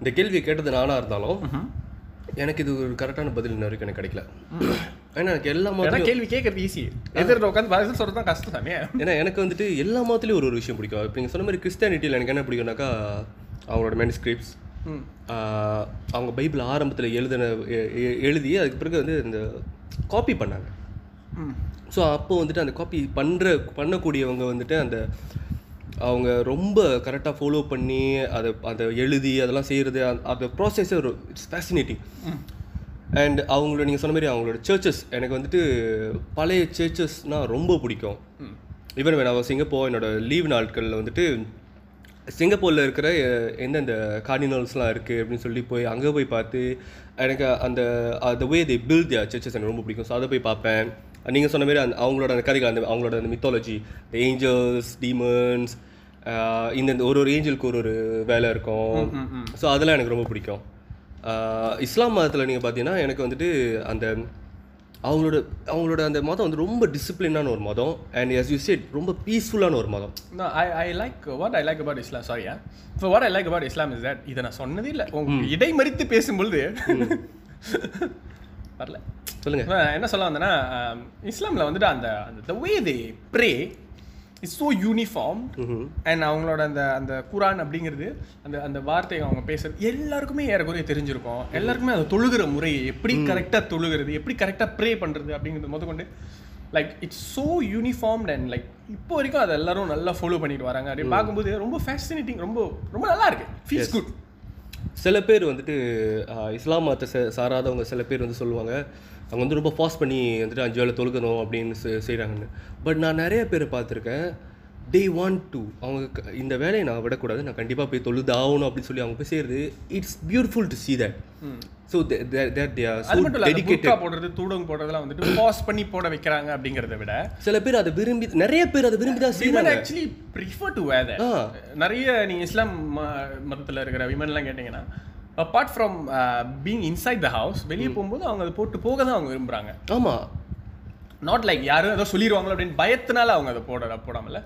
இந்த கேள்வியை கேட்டது நானா இருந்தாலும் எனக்கு இது ஒரு கரெக்டான பதில் இன்ன வரைக்கும் எனக்கு கிடைக்கல. ஏன்னா எனக்கு எல்லா மதத்துலையும் கேள்வி கேட்கறது ஈஸி எதிர்த்து உட்காந்து பதில் சொல்கிறது தான் கஷ்டம் தானே? ஏன்னா எனக்கு வந்துட்டு எல்லா மதத்துலையும் ஒரு ஒரு விஷயம் பிடிக்கும். இப்போ நீங்கள் சொன்ன மாதிரி கிறிஸ்டியானிட்டியில் எனக்கு என்ன பிடிக்கும்னாக்கா அவங்களோட மேனுஸ்கிரிப்ட்ஸ் அவங்க பைபிள் ஆரம்பத்தில் எழுதின எழுதி அதுக்கு பிறகு வந்து இந்த காப்பி பண்ணாங்க. ஸோ அப்போ வந்துட்டு அந்த காப்பி பண்ணுற பண்ணக்கூடியவங்க வந்துட்டு அந்த அவங்க ரொம்ப கரெக்டாக ஃபாலோ பண்ணி அதை அதை எழுதி அதெல்லாம் செய்கிறது அந்த ப்ராசஸே ஒரு இட்ஸ் ஃபேசினேட்டிங் அண்ட் அவங்களோட நீங்கள் சொன்ன மாதிரி அவங்களோட சர்ச்சஸ் எனக்கு வந்துட்டு பழைய சர்ச்சஸ்னால் ரொம்ப பிடிக்கும். ஈவன் வேணா சிங்கப்பூர் என்னோட லீவ் நாட்களில் வந்துட்டு சிங்கப்பூரில் இருக்கிற எந்தெந்த கார்டினல்ஸ்லாம் இருக்குது அப்படின்னு சொல்லி போய் அங்கே போய் பார்த்து எனக்கு அந்த த வே தே பில் தியா சர்ச்சஸ் எனக்கு ரொம்ப பிடிக்கும். ஸோ அதை போய் பார்ப்பேன். நீங்கள் சொன்ன மாதிரி அந்த அவங்களோட அந்த கதைகள் அந்த அவங்களோட அந்த மித்தாலஜி ஏஞ்சல்ஸ் டீமன்ஸ் இந்த ஒரு ஒரு ஏஞ்சலுக்கு ஒரு ஒரு வேலை இருக்கும். ஸோ அதெல்லாம் எனக்கு ரொம்ப பிடிக்கும். ஆஹ் இஸ்லாம் மதத்தில் நீங்கள் பார்த்தீங்கன்னா எனக்கு வந்துட்டு அந்த அவங்களோட அவங்களோட அந்த மதம் வந்து ரொம்ப டிசிப்ளினான ஒரு மதம். அண்ட் as you said ரொம்ப பீஸ்ஃபுல்லான ஒரு மதம். I like what I like about Islam. Sorry, yeah. So what I like about Islam is that இதை நான் சொன்னதே இல்லை. உங்களுக்கு இடைமறித்து பேசும்பொழுது (laughs) வரல. சொல்லுங்க. நான் என்ன சொல்ல வந்தேன்னா இஸ்லாம்ல வந்துட்டு அந்த அந்த the way they pray is so uniform. And அவங்களோட அந்த அந்த குரான் அப்படிங்கிறது அந்த அந்த வார்த்தை அவங்க பேசுறது எல்லாருக்குமே ஏறக்குறைய தெரிஞ்சிருக்கும். எல்லாருக்குமே அந்த தொழுகிற முறை எப்படி கரெக்டாக தொழுகிறது எப்படி கரெக்டாக ப்ரே பண்ணுறது அப்படிங்கிறது முதற்கொண்டு like it's so uniformed and like இப்போ வரைக்கும் அதை எல்லாரும் நல்லா ஃபாலோ பண்ணிட்டு வராங்க. அப்படி பார்க்கும்போது ரொம்ப ஃபேசினேட்டிங் ரொம்ப ரொம்ப நல்லா இருக்கு. ஃபீல்ஸ் குட் சில பேர் வந்துட்டு இஸ்லாம் மதத்தை ச சாராதவங்க சில பேர் வந்து சொல்லுவாங்க அவங்க வந்து ரொம்ப ஃபாஸ்ட் பண்ணி வந்துட்டு அஞ்சு வேலை தொழுகணும் அப்படின்னு செ- பட் நான் நிறைய பேர் பார்த்துருக்கேன். தே வாண்ட் டு அவங்க இந்த வேலையை நான் விடக்கூடாது நான் கண்டிப்பாக போய் தொழுதாகணும் அப்படின்னு சொல்லி அவங்க போய் செய்கிறது it's beautiful to see that. So dedicated போடுறது தூடங் போடுறதுலாம் வந்துட்டு பாஸ் பண்ணி போட வைக்கிறாங்க அப்படிங்கிறத விட சில பேர் அதை விரும்பி நிறைய பேர் அதை விரும்பி தான் செய்கிறாங்க ஆக்சுவலி ப்ரிஃபர் டு வேர். நிறைய நீங்க இஸ்லாம் மதத்துல இருக்கிற விமன்லாம் கேட்டிங்கன்னா apart from being inside the house வெளியே போகும்போது அவங்க அதை போட்டு போக தான் அவங்க விரும்புறாங்க. ஆமாம் நாட் லைக் யாரும் ஏதோ சொல்லிடுவாங்களோ அப்படின்னு பயத்தினால அவங்க அதை போட போடாமல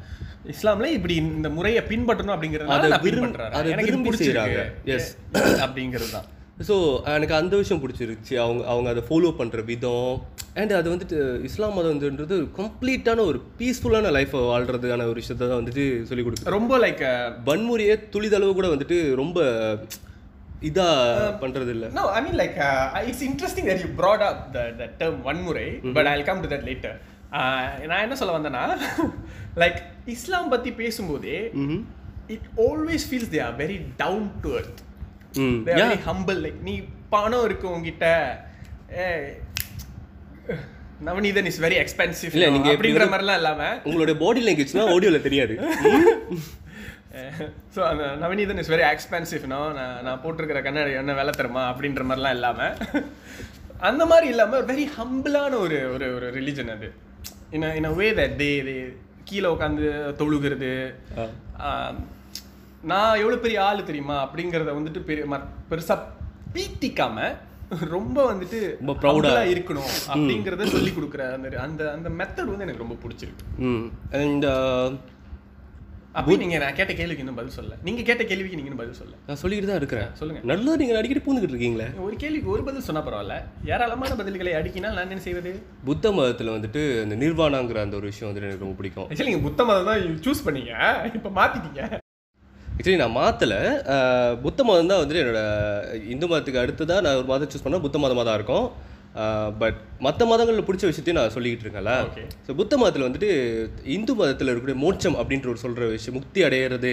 இஸ்லாம்ல இப்படி இந்த முறையை பின்பற்றணும் அப்படிங்கிறதுனால நான் பின்பற்றுறேன் அதை எனக்கு பிடிச்சிருக்கு. Yes. (clears throat) அப்படிங்கிறது தான். ஸோ எனக்கு அந்த விஷயம் பிடிச்சிருச்சு. அவங்க அவங்க அதை ஃபாலோ பண்ணுற விதம். அண்ட் அது வந்துட்டு இஸ்லாம் மதம் வந்துன்றது கம்ப்ளீட்டான ஒரு பீஸ்ஃபுல்லான லைஃப்பை வாழ்கிறதுக்கான ஒரு விஷயத்தை தான் வந்துட்டு சொல்லிக் கொடுக்குது. ரொம்ப லைக் வன்முறையை துளிதளவு கூட வந்துட்டு ரொம்ப இதாக பண்ணுறது இல்லை No, I mean like uh, it's interesting that you brought up the, the term வன்முறை but I'll come to that later. Uh, நான் என்ன சொல்ல வந்தேன்னா லைக் இஸ்லாம் பத்தி பேசும்போதே ம் it always feels they are very down to earth. ம் They are Yeah. very humble. Like நீ பணம் இருக்கு உங்ககிட்ட ஏ நவநீதன் இஸ் வெரி எக்ஸ்பென்சிவ் இல்ல, நீங்க எப்படி அப்படிங்கிற மாதிரிலாம் இல்லாம உங்களுடைய பாடி லாங்குவேஜ்னா ஆடியோவில் தெரியாது ஸோ அந்த நவநீதன் இஸ் வெரி எக்ஸ்பென்சிவ் நான் நான் போட்டிருக்கிற கண்ணாடி என்ன விலை தருமா அப்படின்ற மாதிரிலாம் இல்லாமல் அந்த மாதிரி இல்லாமல் வெரி ஹம்பிளான ஒரு ஒரு ஒரு ரிலிஜன் அது. இன் இன் வே தட் தே தே கீழே உட்காந்து தொழுகிறது. நான் எவ்வளோ பெரிய ஆள் தெரியுமா அப்படிங்கிறத வந்துட்டு பெரிய ம- பெருசா பீத்திக்காம ரொம்ப வந்துட்டு ரொம்ப humbleஆ இருக்கணும் அப்படிங்கிறத சொல்லி கொடுக்குற அந்த அந்த அந்த மெத்தட் வந்து எனக்கு ரொம்ப பிடிச்சிருக்கு. அண்ட் அப்போ நீங்க நான் கேட்ட கேள்விக்கு இன்னும் பதில் சொல்ல நீங்க கேட்ட கேள்விக்கு நீங்க பதில் சொல்ல நான் சொல்லிக்கிட்டு தான் இருக்கிறேன் சொல்லுங்க. நல்லா நீங்கள் அடிக்கடி பூந்துக்கிட்டு இருக்கீங்களே? ஒரு கேள்விக்கு ஒரு பதில் சொன்னா பரவாயில்ல. ஏராளமான பதில்களை அடிக்கினால் நான் என்ன செய்வது? புத்த மதத்தில் வந்துட்டு அந்த நிர்வாணங்கிற அந்த ஒரு விஷயம் வந்துட்டு எனக்கு ரொம்ப பிடிக்கும். ஆக்சுவலி நீங்க புத்த மதம் தான் சூஸ் பண்ணீங்க. இப்போ மாத்திட்டீங்க. ஆக்சுவலி நான் மாற்றலை புத்த மதம் தான் வந்துட்டு என்னோட இந்து மதத்துக்கு அடுத்ததாக நான் ஒரு மதம் சூஸ் பண்ணால் புத்த மதமாக தான் இருக்கும். பட் மற்ற மதங்களில் பிடிச்ச விஷயத்தையும் நான் சொல்லிக்கிட்டு இருக்கேன்ல. ஸோ புத்த மதத்தில் வந்துட்டு இந்து மதத்தில் இருக்கக்கூடிய மோட்சம் அப்படின்ற ஒரு சொல்கிற விஷயம் முக்தி அடையிறது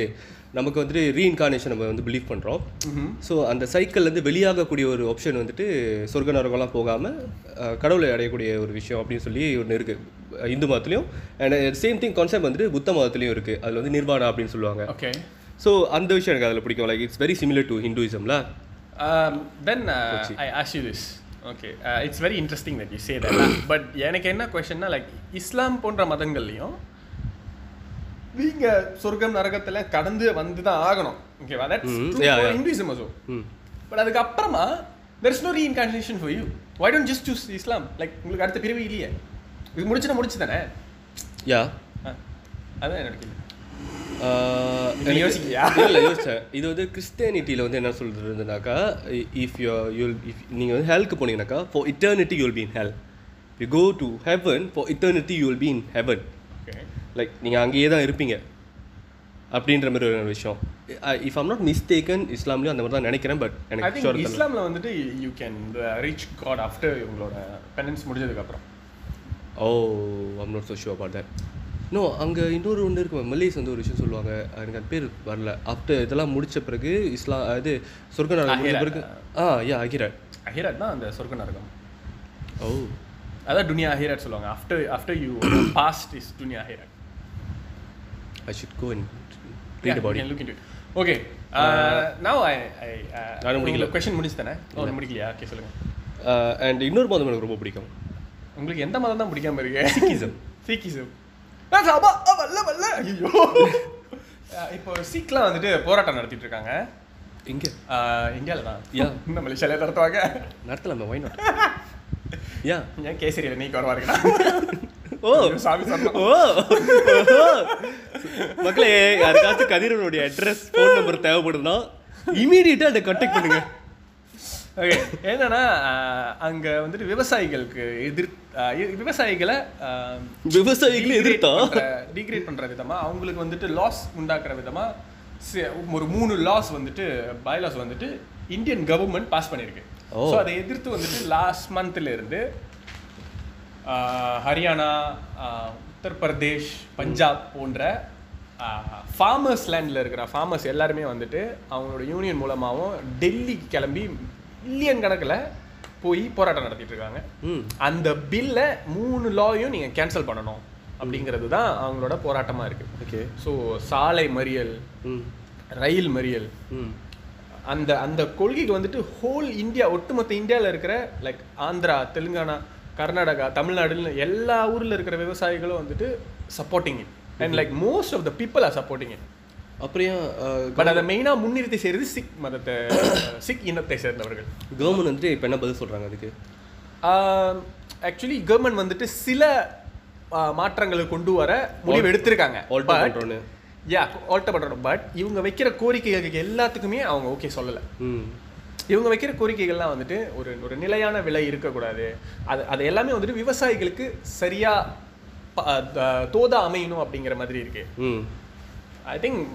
நமக்கு வந்துட்டு ரீஇன்கார்னேஷன் நம்ம வந்து பிலீவ் பண்ணுறோம் ஸோ அந்த சைக்கிள்லேருந்து வெளியாகக்கூடிய ஒரு ஆப்ஷன் வந்துட்டு சொர்க்க நரகம்லாம் போகாமல் கடவுளை அடையக்கூடிய ஒரு விஷயம் அப்படின்னு சொல்லி ஒன்று இருக்குது இந்து மதத்துலையும் அண்ட் சேம் திங் கான்செப்ட் வந்துட்டு புத்த மதத்துலையும் இருக்குது அதில் வந்து நிர்வாணா அப்படின்னு சொல்லுவாங்க. ஓகே. ஸோ அந்த விஷயம் எனக்கு அதில் பிடிக்கும். Like it's very similar to ஹிந்துயிசம்ல then I ask you this okay it's very interesting that you say that but எனக்கு என்ன கொஷன்னா லைக் இஸ்லாம் போன்ற மதங்கள்லையும் நீங்க சொர்க்கம் நரகத்துல கடந்து வந்து தான் ஆகணும் ஓகேவா that's Mm, true yeah, for yeah. Hinduism also hmm but அதுக்கு அப்புறமா there is no reincarnation for you why don't just choose Islam like உங்களுக்கு அடுத்த பிறவி இல்லையே. இது முடிச்சுனா முடிச்சு தானே யா அதான் என்னோட கேள்வி. நீ யோசிக்கலையா? இல்லை இது வந்து கிறிஸ்டியானிட்டியில் வந்து என்ன சொல்கிறதுனாக்கா இஃப் யூ யூல் இஃப் நீங்கள் வந்து ஹெல்க்கு போனீங்கன்னாக்கா for eternity you'll be in hell you go to heaven for eternity you'll be in heaven okay like நீங்கள் அங்கேயே தான் இருப்பீங்க. அப்படின்ற மாதிரி ஒரு விஷயம். இஃப் ஐம் நாட் மிஸ்டேக்கன் இஸ்லாம்லேயும் அந்த மாதிரி தான் நினைக்கிறேன் பட் எனக்கு. இஸ்லாம்ல வந்துட்டு you can reach God after உங்களோட பெனன்ஸ் முடிஞ்சதுக்கு அப்புறம். ஓ I'm not so sure about that no அங்கே இன்னொரு ஒன்று இருக்கு மல்லேஸ் வந்து ஒரு விஷயம் சொல்லுவாங்க. எனக்கு அது பேர் வரல. ஆஃப்டர் இதெல்லாம் முடிச்ச பிறகு இஸ்லாம் இது சொர்க்க நரகம். பிறகு ஆ யா அகிரட் அஹிரத் தான் அந்த சொர்க்க நரகம். ஓ. அதான் துனியா அஹிரத் சொல்லுவாங்க. After after you past is Duniya அஹிரத் I should go and read about look into okay now I I நானும் உங்களுக்கு கொஸ்டின் முடிச்சு தானே ஒரு முடிக்கலையா? ஓகே சொல்லுங்க. அண்ட் இன்னொரு மதம் எனக்கு ரொம்ப பிடிக்கும். உங்களுக்கு எந்த மதம் தான் பிடிக்காம இருக்கு? Sikhism. சீக்கிசம் வல்ல வல்ல. ஐயோ. இப்போ சீக்லாம் வந்துட்டு போராட்டம் நடத்திட்டு இருக்காங்க. இங்கே? இந்தியாவில் தான். Yeah. இந்த மலேசியாலே நடத்துவாங்க. நடத்தலாமே ஒய் நாட் (laughs) யா. ஏன் கேசரியில் நீ குறவா இருக்கா ஓ. சாமி சொன்னோம் ஓ. மக்களே யாருக்காச்சும் கதிரவனுடைய அட்ரஸ் ஃபோன் நம்பர் தேவைப்படுதுன்னா இமீடியட்டாக அதை கான்டாக்ட் பண்ணுங்க. ஓகே என்னன்னா அங்க வந்துட்டு விவசாயிகளுக்கு எதிர் விவசாயிகளை விவசாயிகளை எதிர்த்தா? டிகிரேட் பண்ற விதமா அவங்களுக்கு வந்துட்டு லாஸ் உண்டாக்குற விதமா சி- ஒரு மூணு லாஸ் வந்துட்டு பைலாஸ் வந்துட்டு இந்தியன் கவர்மெண்ட் பாஸ் பண்ணியிருக்கு. ஸோ அதை எதிர்த்து வந்துட்டு லாஸ்ட் மந்த்ல இருந்து ஆஹ், ஹரியானா உத்தரப்பிரதேஷ் பஞ்சாப் போன்ற ஃபார்மர்ஸ் லேண்டில் இருக்கிற ஃபார்மர்ஸ் எல்லாருமே வந்துட்டு அவங்களோட யூனியன் மூலமாகவும் டெல்லிக்கு கிளம்பி மில்லியன் கணக்கில் போய் போராட்டம் நடத்திட்டு இருக்காங்க ம். அந்த பில்லை மூணு லாயும் நீங்கள் கேன்சல் பண்ணணும் அப்படிங்கிறது தான் அவங்களோட போராட்டமாக இருக்குது ஓகே. ஸோ சாலை மறியல் ம். ரயில் மறியல் ம். அந்த அந்த கொள்கைக்கு வந்துட்டு ஹோல் இந்தியா ஒட்டுமொத்த இந்தியாவில் இருக்கிற லைக் ஆந்திரா தெலுங்கானா கர்நாடகா தமிழ்நாடுன்னு எல்லா ஊரில் இருக்கிற விவசாயிகளும் வந்துட்டு supporting it and like most of the people are supporting it அப்புறம் பட் அதை மெயினாக முன்னிறுத்தி செய்கிறது சிக் மதத்தை (coughs) சிக் இனத்தை சேர்ந்தவர்கள். கவர்மெண்ட் வந்துட்டு இப்போ என்ன பதில் சொல்கிறாங்க அதுக்கு? ஆக்சுவலி கவர்மெண்ட் வந்துட்டு சில மாற்றங்களை கொண்டு வர முடிவு எடுத்திருக்காங்க. யா ஆல்டர் பண்ணுறோம் பட் இவங்க வைக்கிற கோரிக்கைகளுக்கு எல்லாத்துக்குமே அவங்க ஓகே சொல்லலை. ம். இவங்க வைக்கிற கோரிக்கைகள்லாம் வந்துட்டு ஒரு ஒரு நிலையான விலை இருக்கக்கூடாது. அது அது எல்லாமே வந்துட்டு விவசாயிகளுக்கு சரியா ப- த- தோதா அமையணும் அப்படிங்கிற மாதிரி இருக்கு. ம். I think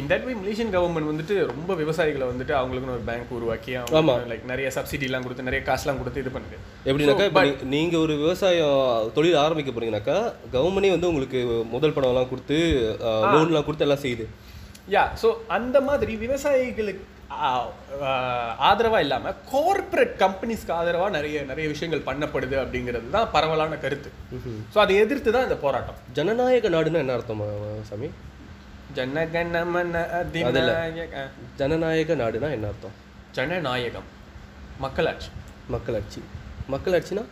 in that way Malaysian government வந்துட்டு ரொம்ப விவசாயிகளை வந்துட்டு அவங்களுக்குன்னு ஒரு பேங்க் உருவாக்கி ஆமா. லைக் நிறைய சப்சிடிலாம் கொடுத்து நிறைய காசுலாம் கொடுத்து இது பண்ணுது. எப்படின்னாக்கா இப்போ நீங்கள் ஒரு விவசாயம் தொழில் ஆரம்பிக்க போறீங்கனாக்கா கவர்மெண்டே வந்து உங்களுக்கு முதல் பணம்லாம் கொடுத்து லோன்லாம் கொடுத்து எல்லாம் செய்யுது. யா ஸோ அந்த மாதிரி விவசாயிகளுக்கு ஆதரவாக இல்லாமல் கார்ப்பரேட் கம்பெனிஸ்க்கு ஆதரவாக நிறைய நிறைய விஷயங்கள் பண்ணப்படுது அப்படிங்கிறது தான் பரவலான கருத்து. ஸோ அதை எதிர்த்து தான் இந்த போராட்டம். ஜனநாயக நாடுன்னா என்ன அர்த்தம் சாமி? ஜனகணமன அதிநாயக ஜனநாயக நாடுனா என்ன அர்த்தம் ஜனநாயகம் மக்களாட்சி மக்களாட்சி மக்களாட்சினா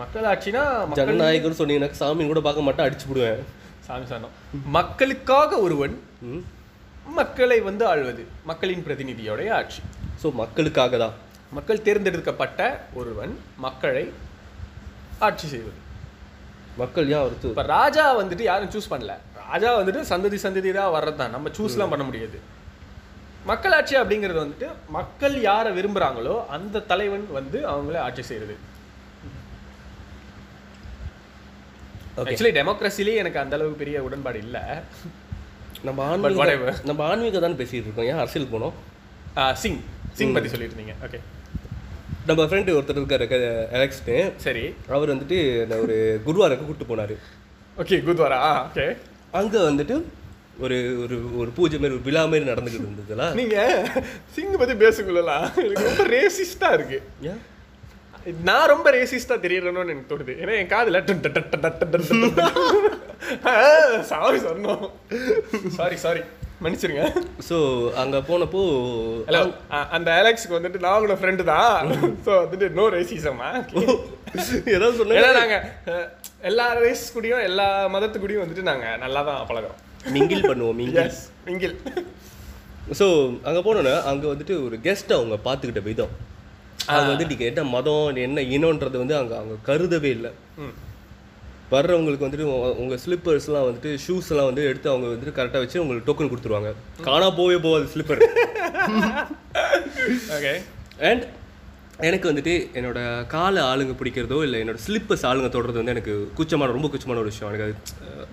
மக்களாட்சினா மக்கள் ஜனநாயகம்னு சொன்னீங்கன்னா சாமி கூட பார்க்க மாட்டேன் அடிச்சு விடுவேன் சாமி சொன்னோம் மக்களுக்காக ஒருவன் மக்களை வந்து ஆள்வது மக்களின் பிரதிநிதியோடைய ஆட்சி ஸோ மக்களுக்காக தான் மக்கள் தேர்ந்தெடுக்கப்பட்ட ஒருவன் மக்களை ஆட்சி செய்வது மக்கள் ஒருத்து இப்ப ராஜா வந்துட்டு யாரும் சூஸ் பண்ணல ராஜா வந்துட்டு சந்ததி சந்ததி தான் வர்றது தான். நம்ம சூஸ்லாம் பண்ண முடியாது. மக்களாட்சி அப்படிங்கிறது வந்துட்டு மக்கள் யாரை விரும்புறாங்களோ அந்த தலைவன் வந்து அவங்கள ஆட்சி செய்யறது. ஓகே ஆக்சுவலி டெமோக்ரஸிலேயே எனக்கு அந்த அளவுக்கு பெரிய உடன்பாடு இல்ல. நம்ம. ஆன்மீக நம்ம ஆன்மீக தான் பேசிட்டு இருக்கோம். ஏன் அரசியல் போனோம்? சிங். சிங் பத்தி சொல்லிட்டு இருந்தீங்க ஓகே நம்ம ஃப்ரெண்டு ஒருத்தர் இருக்காரு எலெக்ஸ்னு சரி. அவர் வந்துட்டு ஒரு குருவாருக்கு கூப்பிட்டு போனார். ஓகே குத்வாரா ஓகே அங்கே வந்துட்டு ஒரு ஒரு ஒரு பூஜை மாதிரி ஒரு விழா மாதிரி நடந்துக்கிட்டு இருந்ததுலாம் நீங்கள் சிங்கை பற்றி பேசுங்களா எனக்கு ரொம்ப ரேசிஸ்டாக இருக்குது ஏன் நான் ரொம்ப ரேசிஸ்டாக தெரியறேன்னு எனக்கு தோணுது. ஏன்னா என் காதில் சாரி சொன்னோம். சாரி சாரி மன்னிச்சிருங்க. ஸோ அங்கே போனப்போ அந்த அலெக்ஸுக்கு வந்துட்டு நான் உங்களோட ஃப்ரெண்டு தான். ஸோ வந்துட்டு நோ ரேசிசமா (laughs) ஏதாவது ஏன்னா நாங்க எல்லா ரேஸ் கூடயும் எல்லா மதத்து கூடயும் வந்துட்டு நாங்க நல்லா தான் பழகுறோம். மிங்கில் பண்ணுவோம் மிங்கில். மிங்கில். ஸோ அங்கே போனோன்னா அங்கே வந்துட்டு ஒரு கெஸ்ட் அவங்க பார்த்துக்கிட்ட விதம். அவங்க வந்து நீங்கள் என்ன மதம் என்ன இனம்ன்றது வந்து அங்கே அவங்க கருதவே இல்லை. வர்றவங்களுக்கு வந்துட்டு உங்க- உங்க ஸ்லிப்பர்ஸ்லாம் வந்துட்டு ஷூஸ் எல்லாம் வந்து எடுத்து அவங்க வந்துட்டு கரெக்டாக வச்சு உங்களுக்கு டோக்கன் கொடுத்துருவாங்க. காணா போவே போகாது ஸ்லிப்பர் ஓகே அண்ட் எனக்கு வந்துட்டு என்னோட காலை ஆளுங்க பிடிக்கிறதோ இல்லை என்னோட ஸ்லிப்பர்ஸ் ஆளுங்க தொடுறது வந்து எனக்கு கூச்சமான ரொம்ப கூச்சமான ஒரு விஷயம். எனக்கு அது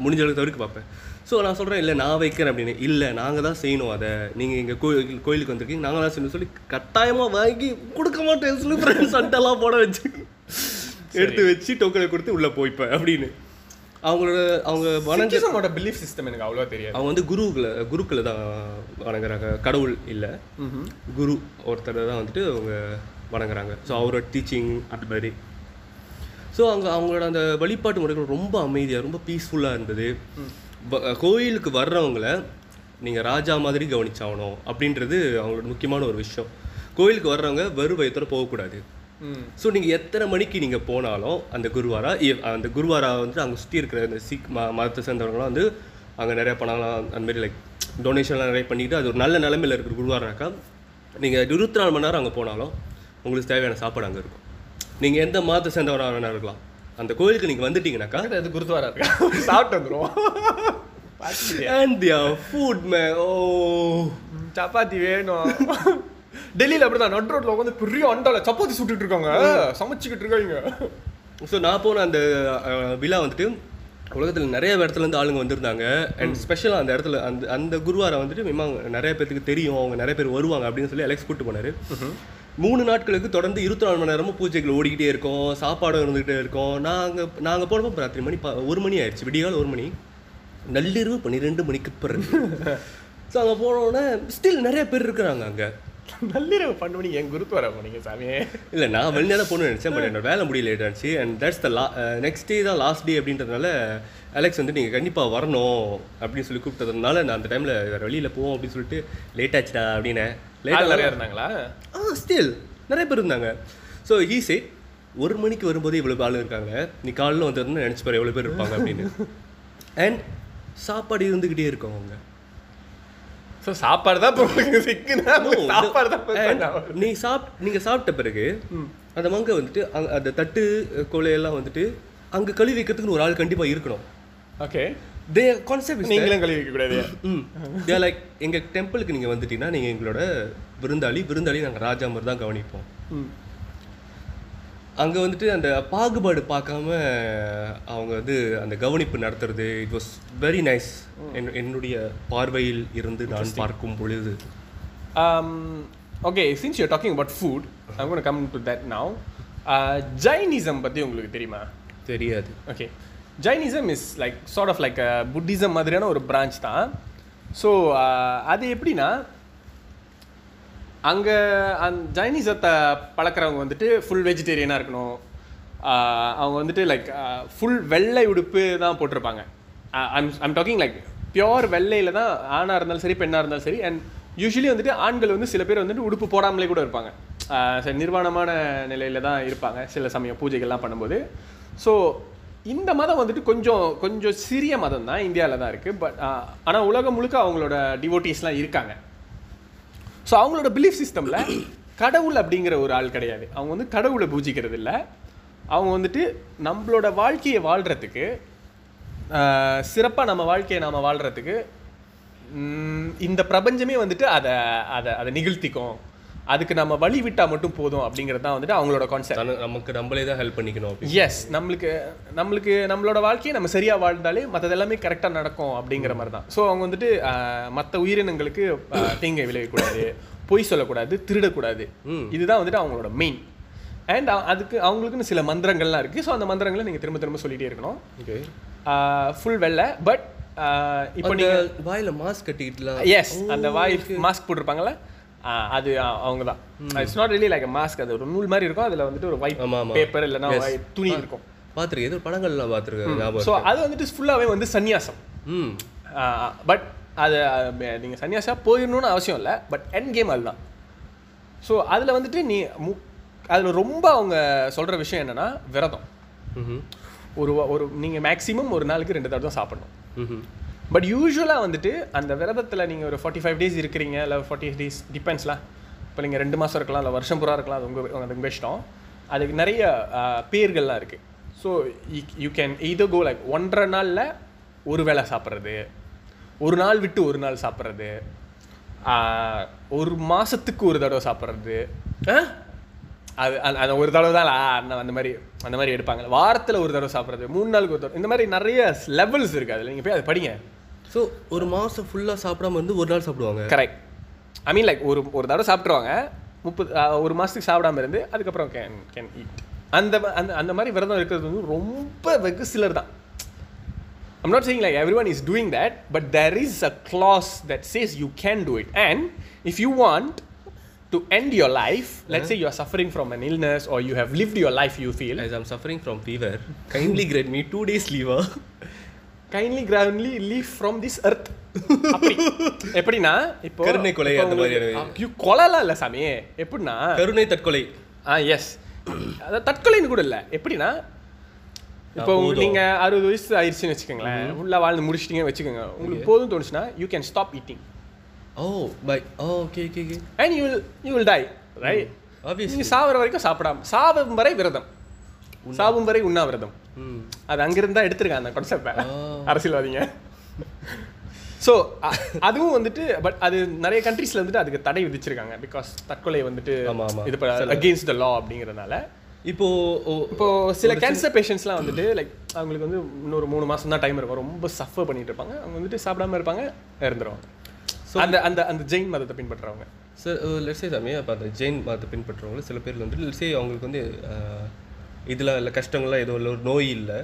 முடிஞ்ச அளவுக்கு தவிர்க்க பார்ப்பேன். ஸோ நான் சொல்கிறேன் இல்லை நான் வைக்கிறேன் அப்படின்னு. இல்லை நாங்கள் தான் செய்யணும் அதை. நீங்கள் எங்கள் கோயில் கோயிலுக்கு வந்திருக்கீங்க நாங்கள் தான் செய்யணும் சொல்லி கட்டாயமாக வாங்கி கொடுக்க மாட்டேன். ஸ்லிப்பர் சட்டெல்லாம் போட வச்சு எடுத்து வச்சு டோக்கனை கொடுத்து உள்ளே போய்ப்பேன் அப்படின்னு. அவங்களோட அவங்க வணங்க சிக்கிசமோட பிலீஃப் சிஸ்டம் எனக்கு அவ்வளோ தெரியாது. அவங்க வந்து குருக்களை குருக்களை தான் வணங்குறாங்க. கடவுள் இல்லை. குரு ஒருத்தரை தான் வந்துட்டு அவங்க வணங்குறாங்க. ஸோ அவரோட டீச்சிங் அந்த மாதிரி. ஸோ அங்கே அவங்களோட அந்த வழிபாட்டு முறைகள் ரொம்ப அமைதியாக ரொம்ப பீஸ்ஃபுல்லாக இருந்தது. கோயிலுக்கு வர்றவங்கள நீங்கள் ராஜா மாதிரி கவனிச்சாகணும் அப்படின்றது அவங்களோட முக்கியமான ஒரு விஷயம். கோயிலுக்கு வர்றவங்க வெறும் வயத்தோட போகக்கூடாது. ஸோ நீங்கள் எத்தனை மணிக்கு நீங்கள் போனாலும் அந்த குருவாரா அந்த குருவாரா வந்துட்டு அங்கே சுற்றி இருக்கிற அந்த சிக் ம மதத்தை சேர்ந்தவங்களாம் வந்து அங்கே நிறைய பணம்லாம் அந்த மாதிரி லைக் டொனேஷன்லாம் நிறைய பண்ணிக்கிட்டு அது ஒரு நல்ல நிலமையில இருக்கிற குருவாராக்கா நீங்கள் இருபத்தி நாலு மணி நேரம் அங்கே போனாலும் உங்களுக்கு தேவையான சாப்பாடு அங்கே இருக்கும். நீங்கள் எந்த மதத்தை சேர்ந்தவராக வேணா இருக்கலாம். அந்த கோயிலுக்கு நீங்கள் வந்துட்டீங்கன்னாக்கா அது குருத்வாரா இருக்கா சாப்பிட்டு பார்த்துக்கிட்டியா? அண்ட் தியர் ஃபுட் மே ஓ. சப்பாத்தி வேணும். டெல்லியில அப்படிதான். நட் ரோட்ல உட்காந்து பெரிய அண்டால சப்பாத்தி சுட்டுட்டு இருக்காங்க. சமைச்சுக்கிட்டு இருக்காங்க. ஸோ நான் போன அந்த விழா வந்துட்டு உலகத்தில் நிறைய இடத்துல இருந்து ஆளுங்க வந்திருந்தாங்க. அண்ட் ஸ்பெஷலாக அந்த இடத்துல அந்த அந்த குருவாரை வந்துட்டு மிம்மா நிறைய பேருக்கு தெரியும். அவங்க நிறைய பேர் வருவாங்க அப்படின்னு சொல்லி அலெக்ஸ் கூட்டு போனாரு. மூணு நாட்களுக்கு தொடர்ந்து இருபத்தி நாலு மணி நேரமும் பூஜைகள் ஓடிக்கிட்டே இருக்கும் சாப்பாடு இருந்துகிட்டே இருக்கும். நாங்கள் நாங்கள் போனப்போ ராத்திரி மணி ப- ஒரு மணி ஆயிடுச்சு. விடிகால ஒரு மணி. நள்ளிரவு பன்னிரெண்டு மணிக்கு பிறகு. (laughs) ஸோ அங்கே போனோடனே ஸ்டில் நிறைய பேர் இருக்கிறாங்க அங்கே. நள்ளிரவு பண்ண மணி என் குருத்வாரா போனீங்க சாமியே இல்லை நான் வெளிநாடு போகணும்னு நினச்சேன் பட் என்னோட வேலை முடியல லேட் ஆச்சு and that's the law next day தான் லாஸ்ட் டே அப்படின்றதுனால அலெக்ஸ் வந்து நீங்கள் கண்டிப்பாக வரணும் அப்படின்னு சொல்லி கூப்பிட்டதுனால நான் அந்த டைமில் வேறு வெளியில் போவோம் அப்படின்னு சொல்லிட்டு லேட் ஆச்சுடா அப்படின்னு. லேட்டாக நிறைய இருந்தாங்களா? ஆ ஸ்டில் நிறைய பேர் இருந்தாங்க. ஸோ ஈ சே ஒரு மணிக்கு வரும்போது இவ்வளோ ஆள் இருக்காங்க. நீ காலையில் வந்ததுன்னு நினச்சி பாரு எவ்வளோ பேர் இருப்பாங்க அப்படின்னு. அண்ட் சாப்பாடு இருந்துக்கிட்டே இருக்கும் அவங்க. ஸோ சாப்பாடு தான் (laughs) இப்போ உங்களுக்கு சிக்குனா சாப்பாடு தான் நீ சாப் நீங்க சாப்பிட்ட பிறகு அந்த மங்கை வந்துட்டு அங்க அந்த தட்டு கொலையெல்லாம் வந்துட்டு அங்க கழுவி வைக்கிறதுக்கு ஒரு ஆள் கண்டிப்பா இருக்கணும். ஓகே தே கான்செப்ட் நீங்களும் கழுவி வைக்க கூடாது. ம் தே லைக் எங்க டெம்பிளுக்கு நீங்க வந்துட்டீங்கன்னா நீங்க எங்களோட விருந்தாளி விருந்தாளி நாங்க ராஜா மாதிரி தான் கவனிப்போம். ம். அங்க வந்துட்டு அந்த பாகுபாடு பார்க்காம அவங்க வந்து அந்த கவனிப்பு நடத்துறது இட் வாஸ் வெரி நைஸ் என்னுடைய பார்வையில் இருந்து நான் பார்க்கும் பொழுது. Um, okay, since you're talking about food, I'm going to come to that now. Uh, Jainism பத்தி உங்களுக்கு தெரியுமா? தெரியாது. Okay Jainism is like sort of like Buddhism மாதிரியான ஒரு பிரான்ச் தான். ஸோ அது எப்படின்னா அங்கே அந் ஜைனிசத்தை பழக்கிறவங்க வந்துட்டு ஃபுல் வெஜிடேரியனாக இருக்கணும். அவங்க வந்துட்டு லைக் ஃபுல் வெள்ளை உடுப்பு தான் போட்டிருப்பாங்க. I'm I'm talking like pure வெள்ளையில் தான் ஆணாக இருந்தாலும் சரி பெண்ணாக இருந்தாலும் சரி அண்ட் யூஸ்வலி வந்துட்டு ஆண்கள் வந்து சில பேர் வந்துட்டு உடுப்பு போடாமலே கூட இருப்பாங்க. சரி நிர்வாணமான நிலையில் தான் இருப்பாங்க சில சமயம் பூஜைகள்லாம் பண்ணும்போது. ஸோ இந்த மதம் வந்துட்டு கொஞ்சம் கொஞ்சம் சிறிய மதம் தான் இந்தியாவில் தான் இருக்குது பட் ஆனால் உலகம் முழுக்க அவங்களோட டிவோட்டிஸ்லாம் இருக்காங்க. ஸோ அவங்களோட பிலீஃப் சிஸ்டமில் கடவுள் அப்படிங்கிற ஒரு ஆள் கிடையாது. அவங்க வந்து கடவுளை பூஜிக்கிறது இல்லை அவங்க வந்துட்டு நம்மளோட வாழ்க்கையை வாழ்கிறதுக்கு சிறப்பாக நம்ம வாழ்க்கையை நாம் வாழ்கிறதுக்கு இந்த பிரபஞ்சமே வந்துட்டு அதை அதை அதை நிகழ்த்திக்கும். அதுக்கு நம்ம வழி விட்டால் மட்டும் போதும் அப்படிங்கிறது தான் வந்துட்டு அவங்களோட கான்செப்ட் நமக்கு நம்மளே தான் ஹெல்ப் பண்ணிக்கணும் எஸ் நம்மளுக்கு நம்மளுக்கு நம்மளோட வாழ்க்கையை நம்ம சரியாக வாழ்ந்தாலே மற்றது எல்லாமே கரெக்டாக நடக்கும் அப்படிங்கிற மாதிரி தான். ஸோ அவங்க வந்துட்டு மற்ற உயிரினங்களுக்கு தீங்கை விளைவிக்கக்கூடாது பொய் சொல்லக்கூடாது திருடக்கூடாது. இதுதான் வந்துட்டு அவங்களோட மெயின் அண்ட் அதுக்கு அவங்களுக்குன்னு சில மந்திரங்கள்லாம் இருக்குது ஸோ அந்த மந்திரங்களை நீங்கள் திரும்ப திரும்ப சொல்லிகிட்டே இருக்கணும். ஃபுல் வெள்ளை பட் இப்போ இப்போ நீங்க வாயில மாஸ்க் கட்டிட்டுலாம் எஸ் அந்த வாய் மாஸ்க் போட்டிருப்பாங்கல்ல? ஆ, அது அவங்க தான் it's not really like mask அது ஒரு நூல் மாதிரி இருக்கும் அதில் வந்துட்டு ஒரு ஒயிட். பேப்பர் white துணி இருக்கும். பார்த்துருக்கேன் ஏதோ படங்கள்லாம் பார்த்துருக்கேன் ஸோ அது வந்துட்டு ஃபுல்லாகவே வந்து சந்நியாசம் ம். பட் அது நீங்கள் சன்னியாசா போயிடணும்னு அவசியம் இல்லை பட் என் கேம் அதுதான். ஸோ அதில் வந்துட்டு நீ மு அதில் ரொம்ப அவங்க சொல்கிற விஷயம் என்னென்னா விரதம். ஒரு ஒரு நீங்கள் மேக்ஸிமம் ஒரு நாளுக்கு ரெண்டு தடவை தான் சாப்பிடணும். பட் யூஸ்வலாக வந்துட்டு அந்த விரதத்தில் நீங்கள் ஒரு ஃபார்ட்டி ஃபைவ் டேஸ் இருக்கிறீங்க இல்லை ஃபார்ட்டி டேஸ் டிபெண்ட்ஸ்லாம் இப்போ நீங்கள் ரெண்டு மாதம் இருக்கலாம் இல்லை வருஷம் பூரா இருக்கலாம் அது உங்கள் அது உங்கள் இஷ்டம் அதுக்கு நிறைய பேர்கள்லாம் இருக்குது ஸோ யூ கேன் இதோ கோ லைக் ஒன்றரை நாளில் ஒரு வேளை சாப்பிட்றது ஒரு நாள் விட்டு ஒரு நாள் சாப்பிட்றது ஒரு மாதத்துக்கு ஒரு தடவை சாப்பிட்றது அது அந்த ஒரு தடவை தான் அந்த அந்த மாதிரி அந்த மாதிரி எடுப்பாங்க. வாரத்தில் ஒரு தடவை சாப்பிட்றது மூணு நாளுக்கு ஒரு தடவை. இந்த மாதிரி நிறைய லெவல்ஸ் இருக்குது அதில். நீங்கள் போய் அதை படிங்க. ஸோ ஒரு மாசம் ஃபுல்லா சாப்பிடாம இருந்து ஒரு நாள் சாப்பிடுவாங்க கரெக்ட் ஐ மீன் லைக் ஒரு ஒரு தடவை சாப்பிட்ருவாங்க முப்பது ஒரு மாதத்துக்கு சாப்பிடாம இருந்து அதுக்கப்புறம் கேன் கேன் ஈட் அந்த அந்த அந்த மாதிரி விரதம் இருக்கிறது வந்து ரொம்ப வெகு சிலர் தான் I'm not saying like everyone is doing that, but there is a clause that says you can do it. And if you want to end your life, let's say you are suffering from an illness or you have lived your life, you feel, as I'm suffering from fever kindly grant me two days leave kindly grandly leave from this earth. அப்படி. எப்படின்னா இப்போ கருணை கொலை அந்த ஐயோ, கொலைலாம் இல்லை சாமி. எப்படின்னா கருணை தற்கொலை. ஆ எஸ் அது தற்கொலைன்னு கூட இல்லை. எப்படின்னா இப்போ. நீங்க அறுபது வயசு ஆயிடுச்சுன்னு வச்சுக்கோங்களேன். ஃபுல்லாக வாழ்ந்து முடிச்சிட்டீங்க வச்சுக்கோங்க. உங்களுக்கு போதும் தோணுச்சுன்னா you can stop eating oh bye oh okay okay okay and you will you will die right obviously சாவர வரைக்கும் சாப்பிடாம சாவும் வரை விரதம். சாவும் வரை உண்ணாவிரதம் அது அங்கிருந்து தான் எடுத்திருக்காங்க அந்த கான்செப்டை. அரசியல்வாதிங்க. ஸோ அதுவும் வந்துட்டு பட் அது நிறைய கண்ட்ரீஸ்ல வந்துட்டு அதுக்கு தடை விதிச்சிருக்காங்க. பிகாஸ் தற்கொலை வந்துட்டு. இது அகெயின்ஸ்ட் த லா அப்படிங்கிறதுனால. இப்போ இப்போ சில கேன்சர் பேஷண்ட்ஸ்லாம் வந்துட்டு லைக் அவங்களுக்கு வந்து இன்னொரு மூணு மாசம் தான் டைம் இருக்கும். ரொம்ப சஃபர் பண்ணிட்டு இருப்பாங்க. அவங்க வந்துட்டு சாப்பிடாம இருப்பாங்க இறந்துருவாங்க அந்த அந்த அந்த ஜெயின் மதத்தை பின்பற்றுறவங்க சார் லெட்ஸே சாமி அப்போ அந்த ஜெயின் மதத்தை பின்பற்றுறவங்க சில பேர் வந்து லெட்ஸே அவங்களுக்கு வந்து இதெல்லாம் இல்லை கஷ்டங்கள்லாம் எதுவும் இல்லை ஒரு நோய் இல்லை.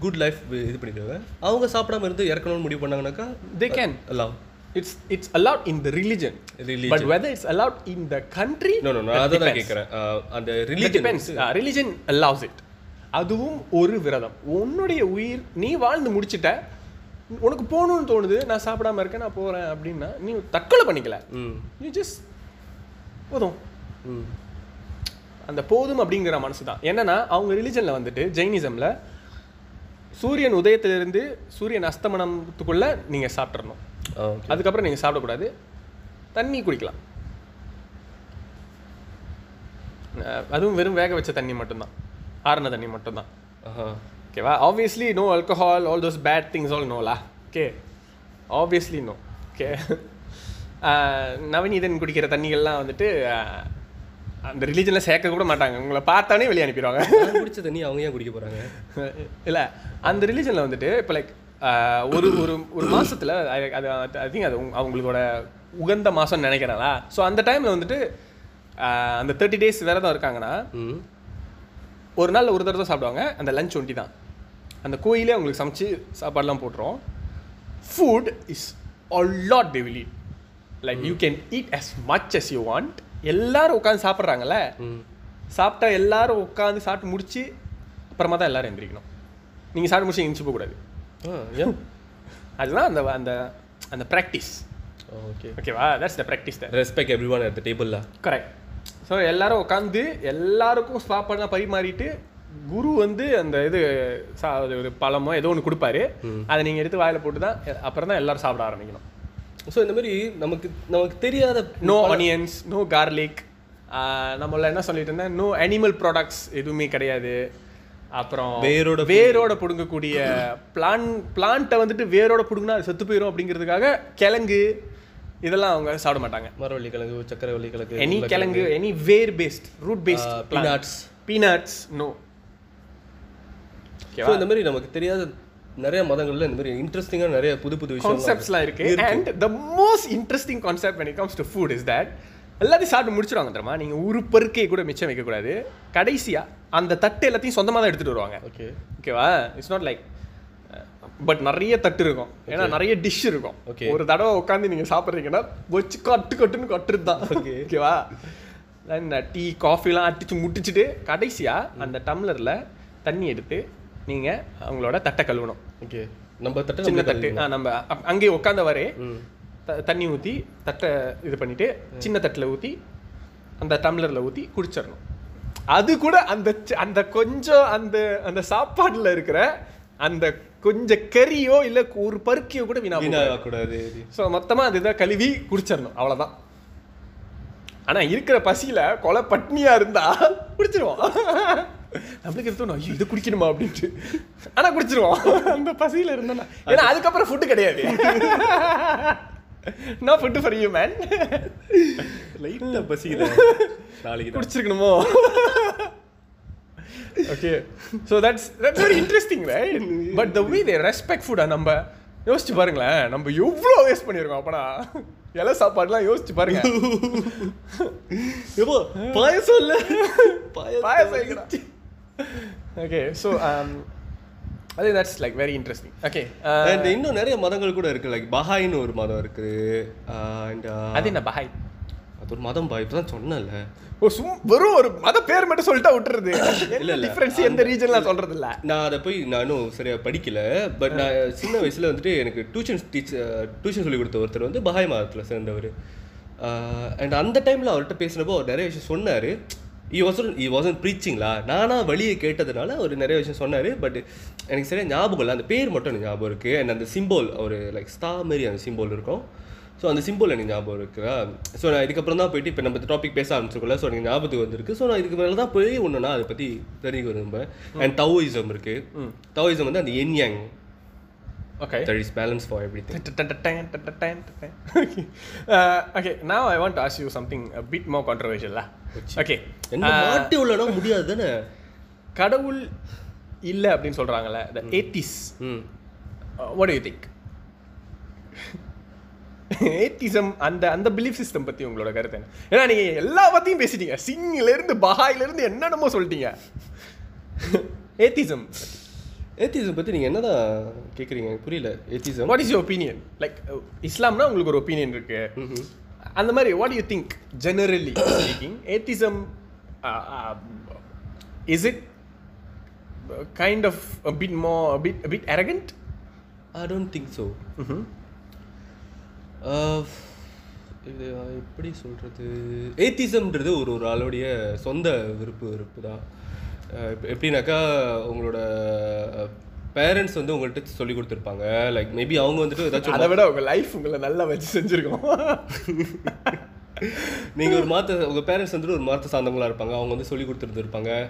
குட் லைஃப் இது பண்ணிடுவாங்க அவங்க சாப்பிடாம இருந்து இறக்கணும்னு முடிவு பண்ணாங்கனாக்கா தே கேன் அல்லாம் it's it's allowed in the religion Religion. But whether it's allowed in the country no no நான் அதை தான் கேட்குறேன் அந்த ரிலீஜன் ரிலிஜன் அலவுஸ் இட் அதுவும் ஒரு விரதம். உன்னுடைய உயிர் நீ வாழ்ந்து முடிச்சிட்ட உனக்கு போகணும்னு தோணுது நான் சாப்பிடாம இருக்கேன் நான் போறேன் அப்படின்னா நீ தற்கொலை பண்ணிக்கல. நீ ஜஸ்ட் போதும். ம். அந்த போதும் அப்படிங்கிற மனசு தான் என்னன்னா அவங்க ரிலிஜனில் வந்துட்டு ஜெயினிசமில் சூரியன் உதயத்திலிருந்து சூரியன் அஸ்தமனத்துக்குள்ள நீங்கள் சாப்பிட்றணும் அதுக்கப்புறம் நீங்கள் சாப்பிடக்கூடாது. தண்ணி குடிக்கலாம். அதுவும் வெறும் வேக வச்ச தண்ணி மட்டும்தான். ஆறுன தண்ணி மட்டும்தான். ஓகேவா obviously no alcohol all those bad things all நோலா okay obviously no okay Navaneethan குடிக்கிற தண்ணிகள்லாம் வந்துட்டு அந்த ரிலீஜனில் சேர்க்க கூட மாட்டாங்க. உங்களை பார்த்தானே வெளியே அனுப்பிடுவாங்க. குடிச்ச தண்ணி அவங்க ஏன் குடிக்க போறாங்க? (laughs) இல்லை அந்த ரிலீஜனில் வந்துட்டு இப்போ லைக் ஒரு ஒரு ஒரு மாசத்துல I- அது ஐ திங்க் அது அவங்களோட உகந்த மாதம்னு நினைக்கிறேன்ல ஸோ அந்த டைமில் வந்துட்டு அந்த தேர்ட்டி டேஸ் விரதம் இருக்காங்கன்னா ம். ஒரு நாள் ஒரு தடவை தான் சாப்பிடுவாங்க. அந்த லஞ்ச் ஒண்டி தான். அந்த கோயிலே அவங்களுக்கு சமைச்சு சாப்பாடுலாம் போட்டுரும். Food is lot they will eat. Like you can eat as much as you want. எல்லாரும் உட்காந்து சாப்பிட்றாங்கல்ல? சாப்பிட்டா எல்லாரும் உட்காந்து சாப்பிட்டு முடிச்சு அப்புறமா தான் எல்லாரும் எந்திரிக்கணும். நீங்கள் சாப்பிட்டு முடிச்சு எந்திரிச்சு போகக்கூடாது. அதுதான் அந்த அந்த அந்த ப்ராக்டிஸ் ஓகே ஓகேவா that's the practice the respect everyone at the டேபிள்ல கரெக்ட் ஸோ எல்லாரும் உட்காந்து எல்லாருக்கும் சாப்பாடுலாம் பரிமாறிட்டு குரு வந்து அந்த இது சா ஒரு பழமோ ஏதோ ஒன்று கொடுப்பாரு. அதை நீங்கள் எடுத்து வாயில போட்டு தான் அப்புறம் தான் எல்லாரும் சாப்பிட ஆரம்பிக்கணும். ஸோ இந்த மாதிரி நமக்கு நமக்கு தெரியாத நோ ஆனியன்ஸ் நோ கார்லிக் நம்மள என்ன சொல்லிட்டு இருந்தேன்? நோ அனிமல் ப்ராடக்ட்ஸ் எதுவுமே கிடையாது. அப்புறம் வேரோட வேரோட பிடுங்கக்கூடிய பிளான் பிளான்ட்டை வந்துட்டு வேரோட பிடுங்கினா அது செத்து போயிடும் அப்படிங்கிறதுக்காக கிழங்கு இதெல்லாம் அவங்க சாப்பிட மாட்டாங்க. மரவள்ளி கிழங்கு சக்கரவள்ளி கிழங்கு எனி கிழங்கு எனி வேர் based root based peanuts peanuts no so இந்த மாதிரி நமக்கு தெரியாத நிறைய மதங்கள்ல இந்த மாதிரி இன்ட்ரெஸ்டிங்காக நிறைய புது புது கான்செப்ட்ஸ்லாம் இருக்கு. And the most interesting concept when it comes to food is that எல்லாத்தையும் சாப்பிட்டு முடிச்சிருவாங்க தெரியுமா? நீங்க ஒரு பருக்கை கூட மிச்சம் வைக்கக்கூடாது கடைசியா அந்த தட்டு எல்லாத்தையும் சொந்தமா தான் எடுத்துட்டு வருவாங்க. ஓகே ஓகேவா இட்ஸ் நாட் லைக் பட் நிறைய தட்டு இருக்கும். ஏன்னா நிறைய டிஷ் இருக்கும். Okay. ஒரு தடவை உட்காந்து நீங்க சாப்பிட்றீங்கன்னா வச்சு கட்டு கட்டுன்னு கட்டுறது தான். ஓகேவா டீ காஃபிலாம் அடிச்சு முட்டிச்சிட்டு கடைசியா அந்த டம்ளர்ல தண்ணி எடுத்து நீங்க அவங்களோட தட்டை கழுவணும். ஓகே நம்ம தட்டு சின்ன தட்டு. நம்ம அங்கேயே உட்காந்த வரே தண்ணி ஊற்றி தட்டை இது பண்ணிட்டு சின்ன தட்டில் ஊற்றி அந்த டம்ளரில் ஊற்றி குடிச்சிடணும். அது கூட அந்த அந்த கொஞ்சம் அந்த அந்த சாப்பாடுல இருக்கிற அந்த கொஞ்சம் கறியோ இல்லை ஒரு பருக்கியோ கூட வீணா வீணாகக்கூடாது ஸோ மொத்தமாக அதுதான் கழுவி குடிச்சிடணும் அவ்வளோதான் ஆனா இருக்கிற பசியில கொலை பட்னியா இருந்தா குடிச்சிருவோம். (laughs) நம்மளுக்கு எடுத்தோம் ஐயோ இது குடிக்கணுமா அப்படின்ட்டு. ஆனா குடிச்சிருவோம். அந்த பசியில இருந்தா ஏன்னா அதுக்கப்புறம் ஃபுட்டு கிடையாது. No food for you man லைட்டாக பசிக்குது. நாளைக்கு குடிச்சிருக்கணுமோ? Okay so that's that's very interesting right but the way they respect ஃபுட்டை நம்ம யோசிச்சு பாருங்களேன். நம்ம எவ்வளோ வேஸ்ட் பண்ணியிருக்கோம் அப்பனா? இலை சாப்பாடுலாம் யோசிச்சு பாருங்க. எப்போ பாயசம் இல்லை? பாயசம் ஓகே ஸோ அது that's like very interesting okay and இன்னும் நிறைய மதங்கள் கூட இருக்கு. லைக் பஹாயின்னு ஒரு மதம் இருக்கு. அண்ட் அது என்ன பஹாய் அது ஒரு மதம் பா இப்போ தான் சொன்னேன்ல. ஓ சும் வெறும் ஒரு மத பேர் மட்டும் சொல்லிட்டா விட்டுறது. இல்ல. டிஃபரன்ஸ் எந்த ரீஜன்லாம் சொல்றது இல்ல நான் அதை போய் நான் இன்னும் சரியாக படிக்கல. பட் நான் சின்ன வயசில் வந்துட்டு எனக்கு டியூஷன் டீச்சர் டியூஷன் சொல்லி கொடுத்த ஒருத்தர் வந்து பஹாய் மதத்தில் சேர்ந்தவர். அண்ட் அந்த டைமில் அவர்கிட்ட பேசினப்போ அவர் நிறைய விஷயம் சொன்னார். ஈ வாசன் ஈ வாசன் ப்ரீச்சிங்களா நானாக வழியை கேட்டதுனால அவர் நிறைய விஷயம் சொன்னார் பட் எனக்கு சரியாக ஞாபகம் இல்லை. அந்த பேர் மட்டும் எனக்கு ஞாபகம் இருக்குது அண்ட் அந்த சிம்போல் ஒரு லைக் ஸ்டா மாரி அந்த சிம்போல் இருக்கும். ஸோ அந்த சிம்பிள் எனக்கு ஞாபகம் இருக்குதா ஸோ நான் இதுக்கப்புறம் தான் போயிட்டு இப்போ நம்ம டாபிக் பேச ஆரம்பிச்சிருக்கோம்ல ஸோ எனக்கு ஞாபகத்துக்கு வந்திருக்கு. ஸோ நான் இதுக்கு மேலே தான் போய் ஒன்று நான் அதை பற்றி தெரிஞ்சுக்க விரும்புவேன் அண்ட் தவோயிசம் இருக்கு. தவோயிசம் வந்து அந்த yin yang okay that is balance for everything okay. Uh, okay, now I want to ask you something a Okay. என்ன மாட்டி உள்ளனா முடியாது தானே கடவுள் இல்ல அப்படின்னு சொல்றாங்கல்ல the atheists ம். Uh, what do you think? Atheism அந்த அந்த பிலீஃப் சிஸ்டம் பத்தி உங்களோட கருத்து என்ன? ஏன்னா நீங்க எல்லா பத்தியும் பேசிட்டீங்க. சிங்ல இருந்து பஹாயில இருந்து என்னென்னமோ சொல்லிட்டீங்க. ஏத்திசம் ஏத்திசம் பற்றி நீங்கள் என்னதான் கேட்குறீங்க எனக்கு புரியல. Atheism what is your opinion like இஸ்லாம்னா உங்களுக்கு ஒரு ஒப்பீனியன் இருக்கு. அந்த மாதிரி what you think generally speaking atheism is it kind of bit more bit bit arrogant I don't think so இது எப்படி சொல்கிறது ஏத்திசம்ன்றது ஒரு ஒரு ஆளுடைய சொந்த விருப்பு விருப்பு தான் எப்படின்னாக்கா உங்களோட பேரண்ட்ஸ் வந்து உங்கள்கிட்ட சொல்லி கொடுத்துருப்பாங்க. லைக் மேபி அவங்க வந்துட்டு ஏதாச்சும் அதை விட உங்க லைஃப் உங்களை நல்லா வச்சு செஞ்சிருக்கோம். (laughs) நீங்கள் ஒரு மாத்த உங்கள் பேரண்ட்ஸ் வந்துட்டு ஒரு மாத்த சார்ந்தவங்களா இருப்பாங்க. அவங்க வந்து சொல்லி கொடுத்துருந்துருப்பாங்க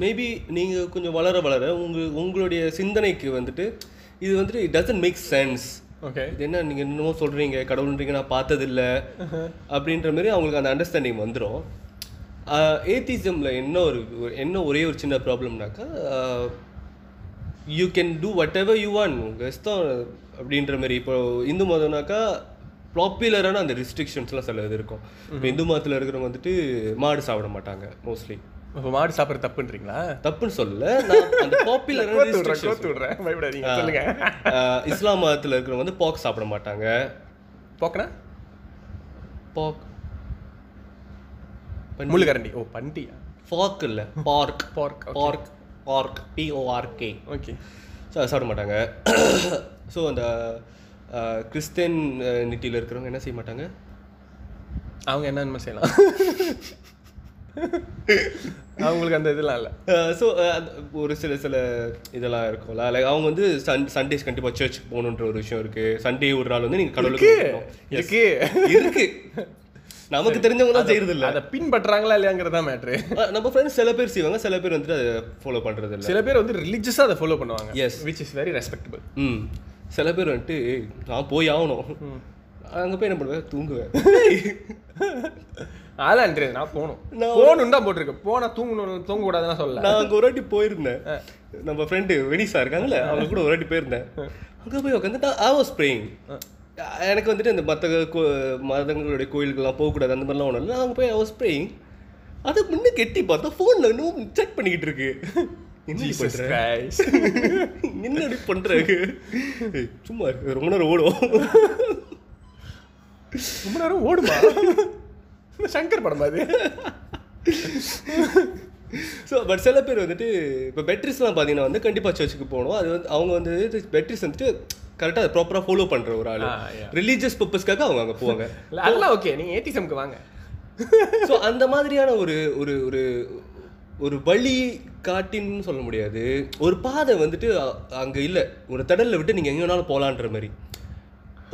மேபி (clears throat) நீங்கள் கொஞ்சம் வளர வளர உங்கள் உங்களுடைய சிந்தனைக்கு வந்துட்டு இது வந்துட்டு it doesn't make sense okay இது என்ன நீங்கள் இன்னமும் சொல்கிறீங்க கடவுள்ன்றீங்க நான் பார்த்ததில்ல. அப்படின்ற மாதிரி அவங்களுக்கு அந்த அண்டர்ஸ்டாண்டிங் வந்துடும் ஏத்திசமில் என்ன ஒரு- என்ன ஒரே ஒரு சின்ன ப்ராப்ளம்னாக்கா you can do whatever you want இஷ்டம் அப்படின்ற மாதிரி. இப்போ இந்து மதம்னாக்கா பாப்புலரான அந்த ரெஸ்ட்ரிக்ஷன்ஸ்லாம் சில இது இருக்கும். இப்போ இந்து மதத்தில் இருக்கிறவங்க வந்துட்டு மாடு சாப்பிட மாட்டாங்க மோஸ்ட்லி இப்போ மாடு சாப்பிட்றது தப்புன்றீங்களா? தப்புன்னு சொல்லல. நான் அந்த பாப்புலரான இஸ்லாம் மதத்தில் இருக்கிறவங்க வந்து பாக் சாப்பிட மாட்டாங்க. போக்கனா பாக் முள்ளுக்கரண்டி. ஓ பண்டியா ஃபாக் இல்லை pork okay. Pork pork P O R K okay so அதை சாப்பிட மாட்டாங்க. (coughs) ஸோ அந்த கிறிஸ்டியன் நிட்டியில் இருக்கிறவங்க என்ன செய்ய மாட்டாங்க? அவங்க என்ன செய்யலாம். அவங்களுக்கு அந்த இதெல்லாம் இல்லை. ஸோ ஒரு சில சில இதெல்லாம் இருக்கும்ல. லைக் அவங்க வந்து சன் சண்டேஸ் கண்டிப்பாக சர்ச்சுக்கு போகணுன்ற ஒரு விஷயம் இருக்கு. சண்டே ஒரு நாள் வந்து நீங்கள் கடவுளுக்கு. இருக்கு. இருக்கு. நமக்கு தெரிஞ்சவங்க தான் செய்யறது இல்ல அதை பின்பற்றாங்களா இல்லையாங்கிறது தான் மேட்ரு நம்ம ஃப்ரெண்ட்ஸ் சில பேர் செய்வாங்க சில பேர் வந்துட்டு அதை ஃபாலோ பண்றது இல்ல. சில பேர் வந்து ரிலீஜியஸாக அதை ஃபாலோ பண்ணுவாங்க Yes. Which is very respectable ம். சில பேர் வந்துட்டு "ஏய், நான் போய் ஆகணும். அங்கே போய் என்ன பண்ணுவேன் தூங்குவேன். (laughs) தெரியாது நான் போகணும். நான் போகணும் தான் போட்டிருக்கு போனா தூங்கணும் தூங்கக்கூடாதுன்னு சொல்லல. நான் அங்கே ஒரு வாட்டி போயிருந்தேன். நம்ம ஃப்ரெண்டு வெனிசா இருக்காங்கல்ல அவங்க கூட ஒரு வாட்டி போயிருந்தேன். அங்கே போய் உட்காந்துட்டு ஐ வாஸ் ப்ரேயிங் எனக்கு வந்துட்டு இந்த மற்ற மதங்களுடைய கோயிலுக்கெல்லாம் போகக்கூடாது அந்த மாதிரிலாம் ஒன்றும் இல்லை. அங்கே போய் ஐ வாஸ் ப்ரேயிங் அதை முன்ன கெட்டி பார்த்தா ஃபோனில் இன்னும் செக் பண்ணிக்கிட்டு இருக்கு. (laughs) என்ன பண்ற? (laughs) என்ன ஏய், சும்மா ரொம்ப நேரம் ஓடும் (laughs) ரொம்ப நேரம் ஓடுமா? சங்கர் படம் அது ஸோ பட் சில பேர் வந்துட்டு இப்போ பெட்ரிஸ்லாம் பார்த்தீங்கன்னா வந்து கண்டிப்பாக சர்ச்சுக்கு போகணும். அது வந்து அவங்க வந்து பெட்ரிஸ் வந்துட்டு கரெக்டாக அதை ப்ராப்பராக ஃபாலோ பண்ணுற ஒரு ஆள். ரிலீஜியஸ் பர்பஸ்க்காக அவங்க அங்கே போவாங்க. அதெல்லாம் ஓகே நீங்க ஏடிசம்க்கு வாங்க. ஸோ அந்த மாதிரியான ஒரு ஒரு ஒரு ஒரு வழி காட்டின்னு சொல்ல முடியாது. ஒரு பாதை வந்துட்டு அங்க இல்ல. ஒரு தடல்ல விட்டு நீங்க எங்க வேணாலும் போலான்ற மாதிரி.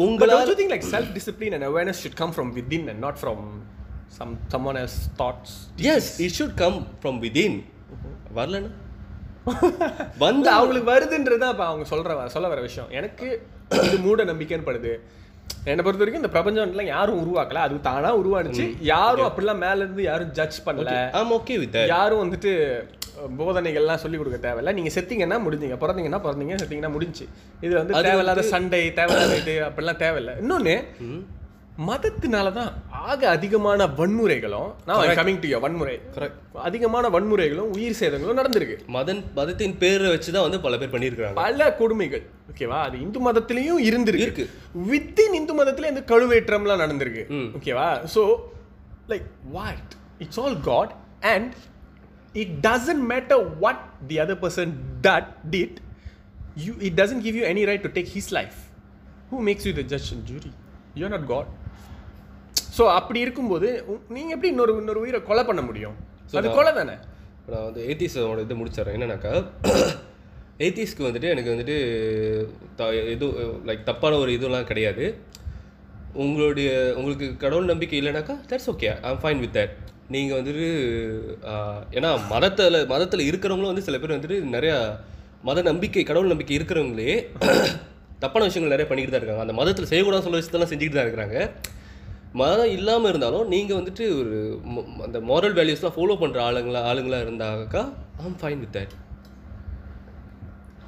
உங்களால் don't you think like self-discipline and awareness should come from within and not from some someone else's thoughts? Yes it should come from within வரலன்னா (laughs) வந்து அவங்களுக்கு வருதுன்றது தான் இப்போ அவங்க சொல்ற வ- சொல்ல வர விஷயம். எனக்கு இது மூட நம்பிக்கைன்னு படுது. என்னை பொறுத்த வரைக்கும் இந்த பிரபஞ்சம்லாம் யாரும் உருவாக்கல. அது தானா உருவானுச்சு. யாரும் அப்படிலாம் மேல இருந்து யாரும் ஜட்ஜ் பண்ணல. ஐம் ஓகே வித் யாரும் வந்துட்டு போதனைகள்லாம் சொல்லி கொடுக்க தேவையில்ல. நீங்க செத்தீங்கன்னா முடிஞ்சீங்க. பிறந்தீங்கன்னா பிறந்தீங்க செத்தீங்கன்னா முடிஞ்சு இது வந்து தேவையில்லாத சண்டை தேவையில்லாத இது அப்படிலாம் தேவையில்ல. இன்னொன்னு மதத்தினால தான் ஆக அதிகமான வன்முறைகளும் நான் கமிங் டு வன்முறை. கரெக்ட் அதிகமான வன்முறைகளும் உயிர் சேதங்களும் நடந்திருக்கு. மதன் மதத்தின் பேரை வச்சு தான் வந்து பல பேர் பண்ணியிருக்கிறாங்க. பல கொடுமைகள். ஓகேவா அது இந்து மதத்திலையும் இருந்திருக்கு. இருக்கு. வித்தின் இந்து மதத்துல இந்த கழுவேற்றம்லாம் நடந்திருக்கு. ஓகேவா so like what it's all God and it doesn't matter what the other person that did you it doesn't give you any right to take his life who makes you the judge and jury you not God so அப்படி இருக்கும்போது உ- நீங்க எப்படி இன்னொரு இன்னொரு உயிரை கொலை பண்ண முடியும்? அது கொலை தானே? நான் வந்து ஏத்திஸோட இது முடிச்சிடறேன். என்னன்னாக்கா (coughs) ஏத்திஸ்க்கு வந்துட்டு எனக்கு வந்துட்டு த இது லைக் தப்பான ஒரு இதுலாம் கிடையாது. உங்களுடைய உங்களுக்கு கடவுள் நம்பிக்கை இல்லைனாக்கா that's okay I'm fine with that நீங்கள் வந்துட்டு ஏன்னா மதத்தில் மதத்தில் இருக்கிறவங்களும் வந்து சில பேர் வந்துட்டு நிறையா மத நம்பிக்கை கடவுள் நம்பிக்கை இருக்கிறவங்களே (coughs) தப்பான விஷயங்கள் நிறைய பண்ணிக்கிட்டு தான் இருக்காங்க. அந்த மதத்தில் செய்யக்கூடாது சொல்ல விஷயத்தெல்லாம் செஞ்சுக்கிட்டு தான் இருக்கிறாங்க. மதம் இல்லாமல் இருந்தாலும் நீங்கள் வந்துட்டு ஒரு அந்த moral வேல்யூஸ்லாம் ஃபாலோ பண்ணுற ஆளுங்களா ஆளுங்களா இருந்தாக்கா ஐம் ஃபைன் வித் தட்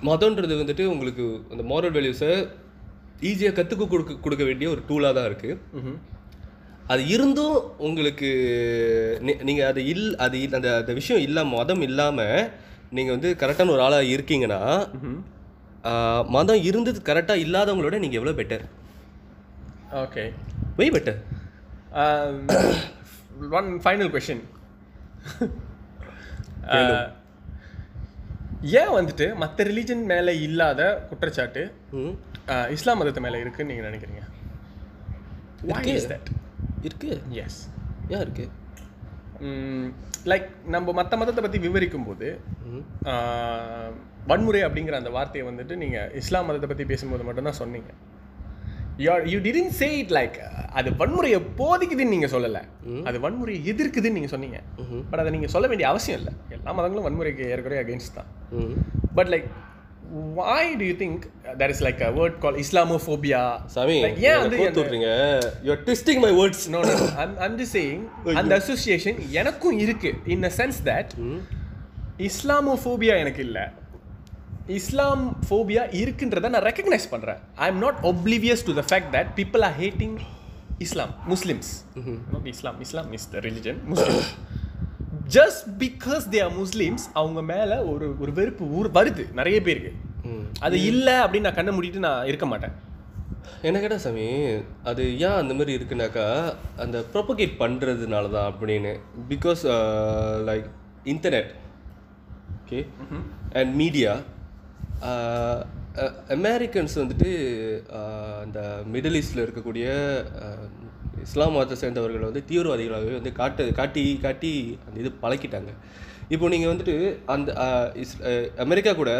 மதம்ன்றது வந்துட்டு உங்களுக்கு அந்த moral வேல்யூஸை ஈஸியாக கற்றுக்க கொடுக்க கொடுக்க வேண்டிய ஒரு டூலாக தான் இருக்குது அது இருந்தும் உங்களுக்கு நீங்கள் அது இல் அது அந்த அந்த விஷயம் இல்லாமல் மதம் இல்லாமல் நீங்கள் வந்து கரெக்டான ஒரு ஆளாக இருக்கீங்கன்னா மதம் இருந்தது கரெக்டாக இல்லாதவங்களோட நீங்கள் எவ்வளோ better okay why better one final question ஏன் வந்துட்டு மற்ற ரிலீஜன் மேலே இல்லாத குற்றச்சாட்டு uh, இஸ்லாம் மதத்து மேலே இருக்குன்னு நீங்கள் நினைக்கிறீங்க? Is that? இருக்கு? எஸ் ஏன் இருக்கு? லைக் நம்ம மற்ற மதத்தை பற்றி விவரிக்கும் போது ஆஹ், வன்முறை அப்படிங்கிற அந்த வார்த்தையை வந்துட்டு நீங்கள் இஸ்லாம் மதத்தை பற்றி பேசும்போது மட்டும்தான் சொன்னீங்க. You you didn't say it like அது வன்முறையை போதிக்குதுன்னு நீங்கள் சொல்லலை. அது வன்முறையை எதிர்க்குதுன்னு நீங்கள் சொன்னீங்க. பட் அதை நீங்கள் சொல்ல வேண்டிய அவசியம் இல்லை. எல்லா மதங்களும் வன்முறைக்கு ஏற்கனவே அகேன்ஸ்ட் தான். But like why do you think there is like a word called islamophobia? சாமி ஏன் வந்து விட்றீங்க you are twisting my words no no no. I'm, I'm just saying அந்த அசோசியேஷன் எனக்கும் இருக்கு in a sense that Islamophobia எனக்கு இல்லை. Islam phobia இருக்குன்றதை நான் ரெக்கக்னைஸ் பண்ணுறேன் I am not oblivious to the fact that people are hating Islam Muslims not Islam Islam is the religion Muslim just because they are Muslims அவங்க மேலே ஒரு ஒரு வெறுப்பு ஊர் வருது நிறைய பேருக்கு. அது இல்லை அப்படின்னு நான் கண்ணை மூடிட்டு நான் இருக்க மாட்டேன். என்ன கேட்டால் சாமி அது ஏன் அந்த மாதிரி இருக்குனாக்கா அந்த ப்ரொபகேட் பண்ணுறதுனால தான் அப்படின்னு because like internet okay and media Americans வந்துட்டு அந்த மிடில் ஈஸ்டில் இருக்கக்கூடிய இஸ்லாம் மதத்தை சேர்ந்தவர்களை வந்து தீவிரவாதிகளாகவே வந்து காட்டு காட்டி காட்டி அந்த இது பழக்கிட்டாங்க. இப்போ நீங்கள் வந்துட்டு அந்த இஸ் அமெரிக்கா கூட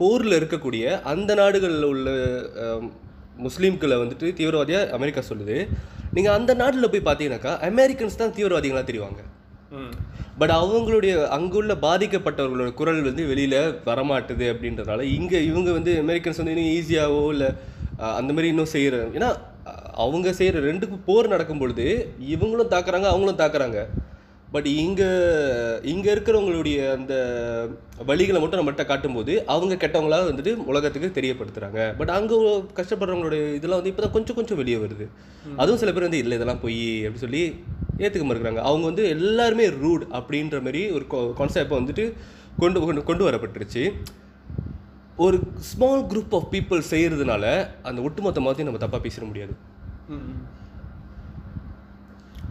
போரில் இருக்கக்கூடிய அந்த நாடுகளில் உள்ள முஸ்லீம்களை வந்துட்டு தீவிரவாதியாக அமெரிக்கா சொல்லுது. நீங்கள் அந்த நாட்டில் போய் பார்த்தீங்கன்னாக்கா அமெரிக்கன்ஸ் தான் தீவிரவாதிகளாக தெரிவாங்க. பட் அவங்களுடைய அங்குள்ள பாதிக்கப்பட்டவர்களோட குரல் வந்து வெளியில் வரமாட்டுது அப்படின்றதுனால இங்கே இவங்க வந்து அமெரிக்கன்ஸ் வந்து இன்னும் ஈஸியாகவோ இல்லை அந்த மாதிரி இன்னும் செய்கிற ஏன்னா அவங்க செய்கிற ரெண்டுக்கும் போர் நடக்கும் பொழுது இவங்களும் தாக்குறாங்க அவங்களும் தாக்குறாங்க. பட் இங்கே இங்கே இருக்கிறவங்களுடைய அந்த வழிகளை மட்டும் நம்மகிட்ட காட்டும்போது அவங்க கெட்டவங்களா வந்துட்டு உலகத்துக்கு தெரியப்படுத்துகிறாங்க பட் அங்கே கஷ்டப்படுறவங்களுடைய இதெல்லாம் வந்து இப்போ தான் கொஞ்சம் கொஞ்சம் வெளியே வருது. அதுவும் சில பேர் வந்து இல்லை இதெல்லாம் பொய் அப்படி சொல்லி ஏற்றுக்க மறுக்கிறாங்க. அவங்க வந்து எல்லாருமே ரூட் அப்படின்ற மாதிரி ஒரு கான்செப்ட் வந்துட்டு கொண்டு கொண்டு கொண்டு வரப்பட்டுருச்சு. ஒரு ஸ்மால் குரூப் ஆஃப் பீப்புள் செய்கிறதுனால அந்த ஒட்டுமொத்த மதத்தையும் நம்ம தப்பாக பேசிட முடியாது.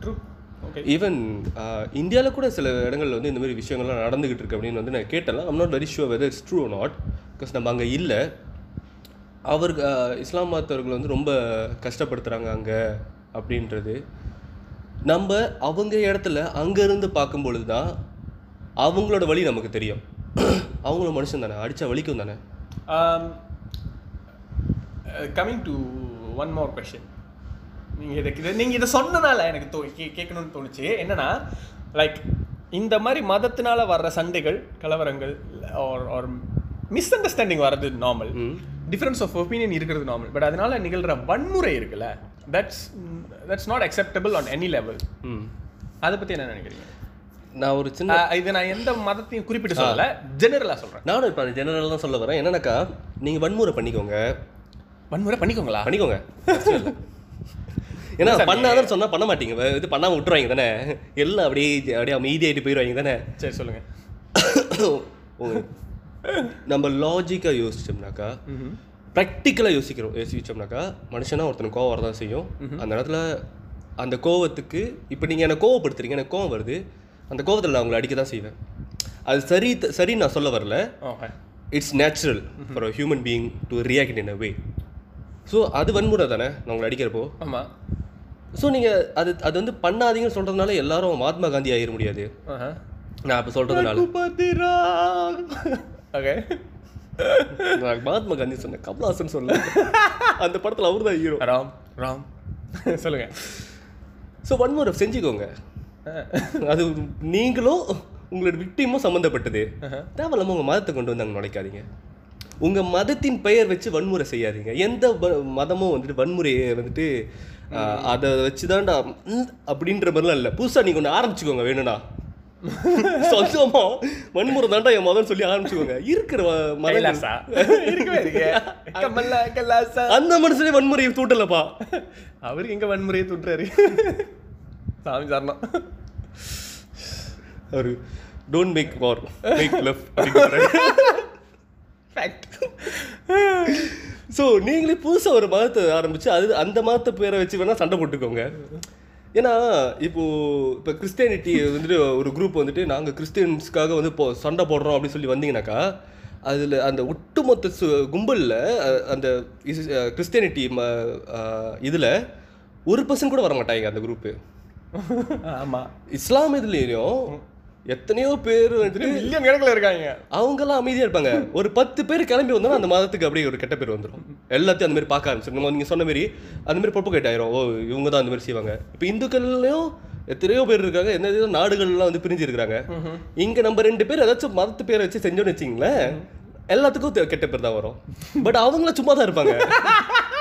ட்ரூ ஈவன் இந்தியாவில் கூட சில இடங்கள்ல வந்து இந்த மாதிரி விஷயங்கள்லாம் நடந்துகிட்டு இருக்கு அப்படின்னு வந்து நான் கேட்டலாம் I'm not very sure whether it's true not because நம்ம அங்கே இல்லை. அவர் அஹ், இஸ்லாம் மதத்தவர்கள் வந்து ரொம்ப கஷ்டப்படுத்துகிறாங்க அங்கே அப்படின்றது. நம்ம அவங்க இடத்துல அங்கேருந்து பார்க்கும் பொழுது தான் அவங்களோட வழி நமக்கு தெரியும். (coughs) அவங்களும் மனுஷன் தானே அடித்தா வலிக்கும் தானே? Coming to one more question நீங்கள் இதை இதை நீங்கள் இதை சொன்னனால எனக்கு தோ கே கேட்கணும்னு தோணுச்சு. என்னன்னா லைக் இந்த மாதிரி மதத்தினால வர்ற சண்டைகள் கலவரங்கள் ஆர் ஆர் மிஸ் அண்டர்ஸ்டாண்டிங் வர்றது நார்மல் டிஃப்ரென்ஸ் ஆஃப் ஒப்பீனியன் இருக்கிறது நார்மல் பட் அதனால நிகழ்கிற வன்முறை இருக்குல்ல that's that's not acceptable on any level அதை பற்றி என்ன நினைக்கிறீங்க? நான் ஒரு சின்ன இது நான் எந்த மதத்தையும் குறிப்பிட்டு சொல்லல ஜெனரலாக சொல்கிறேன் நானும் இப்போ அந்த ஜெனரல் தான் சொல்ல வரேன். என்னன்னாக்கா நீங்கள் வன்முறை பண்ணிக்கோங்க. வன்முறை பண்ணிக்கோங்களா? பண்ணிக்கோங்க. (laughs) ஏன்னா பண்ணாதான் சொன்னா பண்ண மாட்டீங்க. இது பண்ணாம விட்டுருவாங்க தானே? எல்லாம் அப்படியே அப்படியே அமைதியாயிட்டு போயிடுவாங்க தானே? சரி சொல்லுங்கள் உங்க- நம்ம லாஜிக்காக யோசிச்சோம்னாக்கா ப்ராக்டிக்கலாக யோசிக்கிறோம். யோசிச்சோம்னாக்கா மனுஷனா ஒருத்தனுக்கு கோவம் வரதான் செய்யும். அந்த இடத்துல அந்த கோவத்துக்கு இப்போ நீங்கள் என்னை கோவப்படுத்துறீங்க எனக்கு கோவம் வருது அந்த கோவத்தில் நான் உங்களை அடிக்க தான் செய்வேன். அது சரி த- சரி நான் சொல்ல வரல. It's natural for a human being to react in a way so அது வன்முறை தானே? நான் உங்களை அடிக்கிறப்போ? ஆமாம் ஸோ நீங்கள் அது அது வந்து பண்ணாதீங்கன்னு சொல்கிறதுனால எல்லாரும் மகாத்மா காந்தி ஆகிட முடியாது. நான் இப்போ சொல்கிறதுனால ஓகே நான் மகாத்மா காந்தி சொன்னேன் கமல்ஹாசன் சொல்ல அந்த படத்தில் அவர் தான் ஹீரோ ராம் ராம். சொல்லுங்க. ஸோ வன்முறை செஞ்சுக்கோங்க. அது நீங்களும் உங்களோட விக்டிமும் சம்மந்தப்பட்டது தேவையில்லாம உங்கள் மதத்தை கொண்டு வந்து அங்கே நுழைக்காதீங்க உங்கள் மதத்தின் பெயர் வச்சு வன்முறை செய்யாதீங்க. எந்த மதமும் வந்துட்டு வன்முறையை வந்துட்டு அதை வச்சு தான்டா அப்படின்ற மாதிரிலாம் இல்லை. புதுசாக நீங்கள் ஒன்று ஆரம்பிச்சுக்கோங்க வேணும்னா. (laughs) சொந்தமா வன்முறை தான்டா என் மதம் சொல்லி ஆரம்பிச்சுக்கோங்க. இருக்கிற அந்த மனுஷனே வன்முறையை தூட்டலப்பா. அவருக்கு எங்க வன்முறையை தூட்டுறாரு? சாமி சாரணம். ஒரு don't make war make love so நீங்களே புதுசாக ஒரு மதத்தை ஆரம்பிச்சு அது அந்த மதத்தை பேரை வச்சு வேணால் சண்டை போட்டுக்கோங்க. ஏன்னா இப்போ இப்போ கிறிஸ்டியானிட்டி வந்துட்டு ஒரு குரூப் வந்துட்டு நாங்கள் கிறிஸ்டியன்ஸ்க்காக வந்து இப்போ சண்டை போடுறோம் அப்படின்னு சொல்லி வந்தீங்கன்னாக்கா அதில் அந்த ஒட்டுமொத்த சு கும்பலில் அந்த கிறிஸ்டியானிட்டி இதில் ஒரு பர்சன்ட் கூட வர மாட்டாங்க அந்த குரூப்பு ஆமா. இஸ்லாம் இதுலேயும் எத்தனையோ பேர் வந்துட்டு மில்லியன் கணக்குல இருக்காங்க. அவங்கெல்லாம் அமைதியாக இருப்பாங்க. ஒரு பத்து பேர் கிளம்பி வந்தாலும் அந்த மதத்துக்கு அப்படியே ஒரு கெட்ட பேர் வந்துடும் எல்லாத்தையும் அந்த மாதிரி பார்க்க ஆரம்பிச்சிடும் நீங்கள் சொன்ன மாதிரி அந்த மாதிரி ப்ரொபோகேட் ஆயிரும் ஓ இவங்க தான் அந்த மாதிரி செய்வாங்க. இப்போ இந்துக்கள்லையும் எத்தனையோ பேர் இருக்காங்க. எந்த நாடுகள்லாம் வந்து பிரிஞ்சு இருக்கிறாங்க. இங்கே நம்ம ரெண்டு பேர் ஏதாச்சும் மதத்து பேரை வச்சு செஞ்சோன்னு வச்சிங்களேன் எல்லாத்துக்கும் கெட்ட பேர் தான் வரும். பட் அவங்கள சும்மா தான் இருப்பாங்க. (laughs)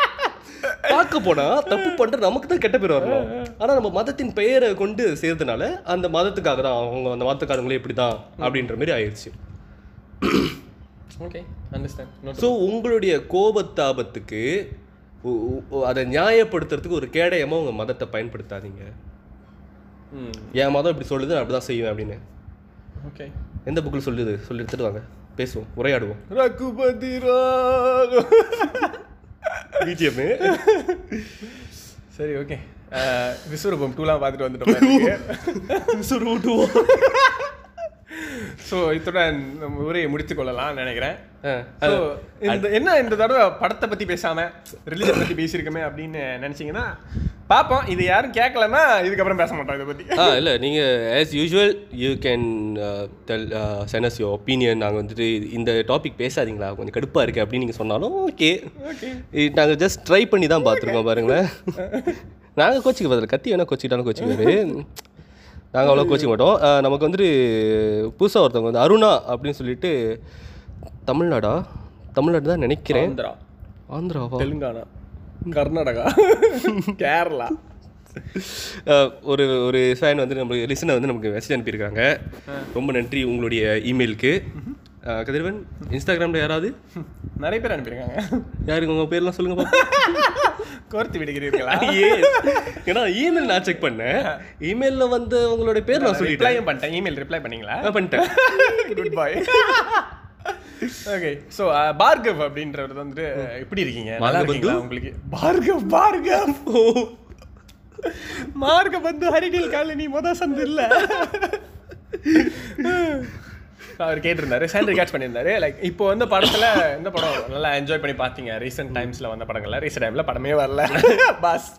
பார்க்க போனா தப்பு பண்ற நமக்கு தான் கெட்ட பேர் வரணும். ஆனா நம்ம மதத்தின் பெயரை கொண்டு சேர்த்தனால அந்த மதத்துக்காக தான் அவங்க அந்த மதத்துக்காரங்களே இப்படி தான் அப்படின்ற மாதிரி ஆயிடுச்சு ஓகே அண்டர்ஸ்டாண்ட் ஸோ உங்களுடைய கோபத்தாபத்துக்கு அதை நியாயப்படுத்துறதுக்கு ஒரு கேடயமா உங்க மதத்தை பயன்படுத்தாதீங்க. என் மதம் இப்படி சொல்லுது நான் அப்படி தான் செய்வேன் அப்படின்னு. ஓகே எந்த புக்கில் சொல்லுது? சொல்லி எடுத்துட்டு வாங்க. பேசுவோம் உரையாடுவோம். ரகுபதி (laughs) பிஜிஎம் சரி ஓகே விஸ்வரூபம் டூலாம் பார்த்துட்டு வந்துட்டோம் (laughs) ஸோ இத்துடன் நம்ம உரையை முடித்துக் கொள்ளலாம் நினைக்கிறேன் இந்த என்ன இந்த தடவை படத்தை பத்தி பேசாம ரிலீஜன் பத்தி பேசியிருக்கோமே அப்படின்னு நினைச்சீங்கன்னா பார்ப்போம் இது யாரும் கேட்கலன்னா இதுக்கப்புறம் பேச மாட்டோம் இதை பத்தி. ஆ இல்லை நீங்கள் as usual you can tell செனஸ் your opinion நாங்கள் வந்துட்டு இந்த டாபிக் பேசாதீங்களா? கொஞ்சம் கடுப்பாக இருக்குது அப்படின்னு நீங்கள் சொன்னாலும் ஓகே நாங்கள் ஜஸ்ட் ட்ரை பண்ணி தான் பார்த்துருக்கோம் பாருங்களேன். (laughs) நாங்கள் கோச்சிக்க பதில் கத்தி வேணால் கோச்சிக்கிட்டாலும் கோச்சிக்காரு நாங்கள் அவ்வளோ கோச்சிக்க மாட்டோம். நமக்கு வந்துட்டு புதுசாக ஒருத்தவங்க வந்து அருணா அப்படின்னு சொல்லிட்டு தமிழ்நாடா? தமிழ்நாடு தான் நினைக்கிறேன். ஆந்திரா. ஆந்திராவா? தெலுங்கானா. கர்நாடகா. கேரளா. ஒரு ஒரு ஃபேன் வந்து நம்ம லிசனர் வந்து நமக்கு மெசேஜ் அனுப்பியிருக்காங்க. ரொம்ப நன்றி உங்களுடைய இமெயிலுக்கு கதிரவன் இன்ஸ்டாகிராமில் யாராவது? நிறைய பேர் அனுப்பியிருக்காங்க. யாருக்கு உங்கள் பேர்லாம் சொல்லுங்க பாப்போம். கோர்த்து விடுகிறீர்களா? (laughs) Yes. ஏன்னா இமெயில் நான் செக் பண்ணேன். இமெயிலில் வந்து உங்களுடைய பேர் நான் சொல்லிட்டேன். பண்ணிட்டேன். இமெயில் ரிப்ளை பண்ணீங்களா? பண்ணிட்டேன். Good boy okay so Bhargav அப்படின்றவர் வந்துட்டு எப்படி இருக்கீங்க? நல்லா இருக்கீங்களா உங்களுக்கு? பார்கவ் பார்கவ். ஓ. (laughs) மார்க பந்து ஹரிடில் காலனி மொத சந்து இல்ல (laughs) அவர் கேட்டிருந்தாரு. சேண்டரி கேட்ச் (laughs) பண்ணியிருந்தாரு. லைக் இப்போ வந்து படத்துல இந்த படம் நல்லா என்ஜாய் பண்ணி பார்த்தீங்க. ரீசெண்ட் டைம்ஸ்ல வந்த படங்கள்ல. ரீசெண்ட் டைம்ல படமே வரல. (laughs) பாஸ்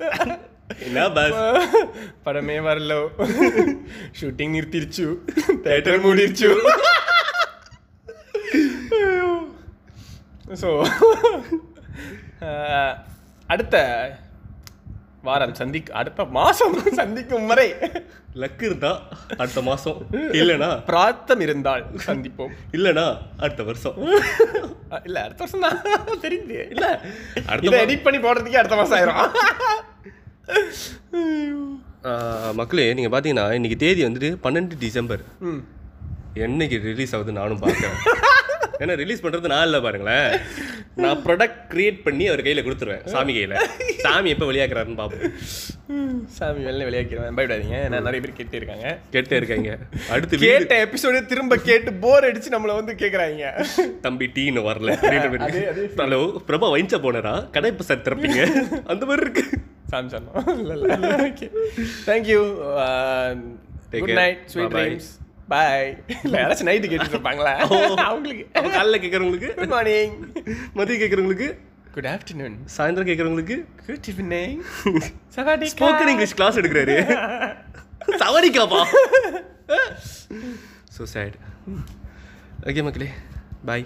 என்ன பஸ் (laughs) படமே வரல. ஷூட்டிங் நிறுத்திருச்சு. தேட்டர் மூடிருச்சு. ஸோ அடுத்த வாரம் சந்திக் அடுத்த மாசம் சந்திக்கும் வரை லக்கு இருந்தா அடுத்த மாதம் இல்லைனா பிரார்த்தம் இருந்தால் சந்திப்போம். இல்லைனா அடுத்த வருஷம். இல்ல அடுத்த வருஷம் தான் தெரியுது. இல்லை அடுத்த எடிட் பண்ணி போடுறதுக்கே அடுத்த மாசம் ஆயிரும். மக்களே நீங்கள் பார்த்தீங்கன்னா இன்னைக்கு தேதி வந்துட்டு பன்னெண்டு டிசம்பர். என்னைக்கு ரிலீஸ் ஆகுது நானும் பார்க்குறேன். (laughs) ஏன்னா ரிலீஸ் பண்ணுறது நான் இல்லை பாருங்களேன். நான் ப்ராடக்ட் கிரியேட் பண்ணி அவர் கையில் கொடுத்துருவேன் சாமி கையில். சாமி எப்போ வெளியாக்குறாருன்னு பார்ப்போம் சாமி வெளில விளையாக்கிறேன் பயப்படாதீங்க. நான் நிறைய பேர் கேட்டே இருக்காங்க. கேட்டே இருக்காங்க. அடுத்து கேட்ட எபிசோடு திரும்ப கேட்டு போர் அடிச்சு நம்மள வந்து கேக்குறாங்க. தம்பி டீ இன்னும் வரல. ஹலோ பிரபா வைன்ச்சா போனரா கடை இப்போ சார் திறப்பீங்க? அந்த மாதிரி இருக்கு. சாம்சங் இல்ல இல்ல. Okay thank you Take good. Night sweet. Dreams bye இல்ல யாராச்சும் நைட்டு கேட்டுட்டு இருப்பாங்களா? (laughs) (laughs) அவங்களுக்கு. காலைல கேட்குறவங்களுக்கு குட் மார்னிங் மதியம் கேட்குறவங்களுக்கு குட் ஆஃப்டர்நூன் சாயந்தரம் கேட்குறவங்களுக்கு குட் ஈவினிங் சவாடி ஸ்போக்கன் இங்கிலீஷ் கிளாஸ் எடுக்கிறாரு. சவரிக்காப்பா ஸோ சேட் ஓகே மக்களே. பாய்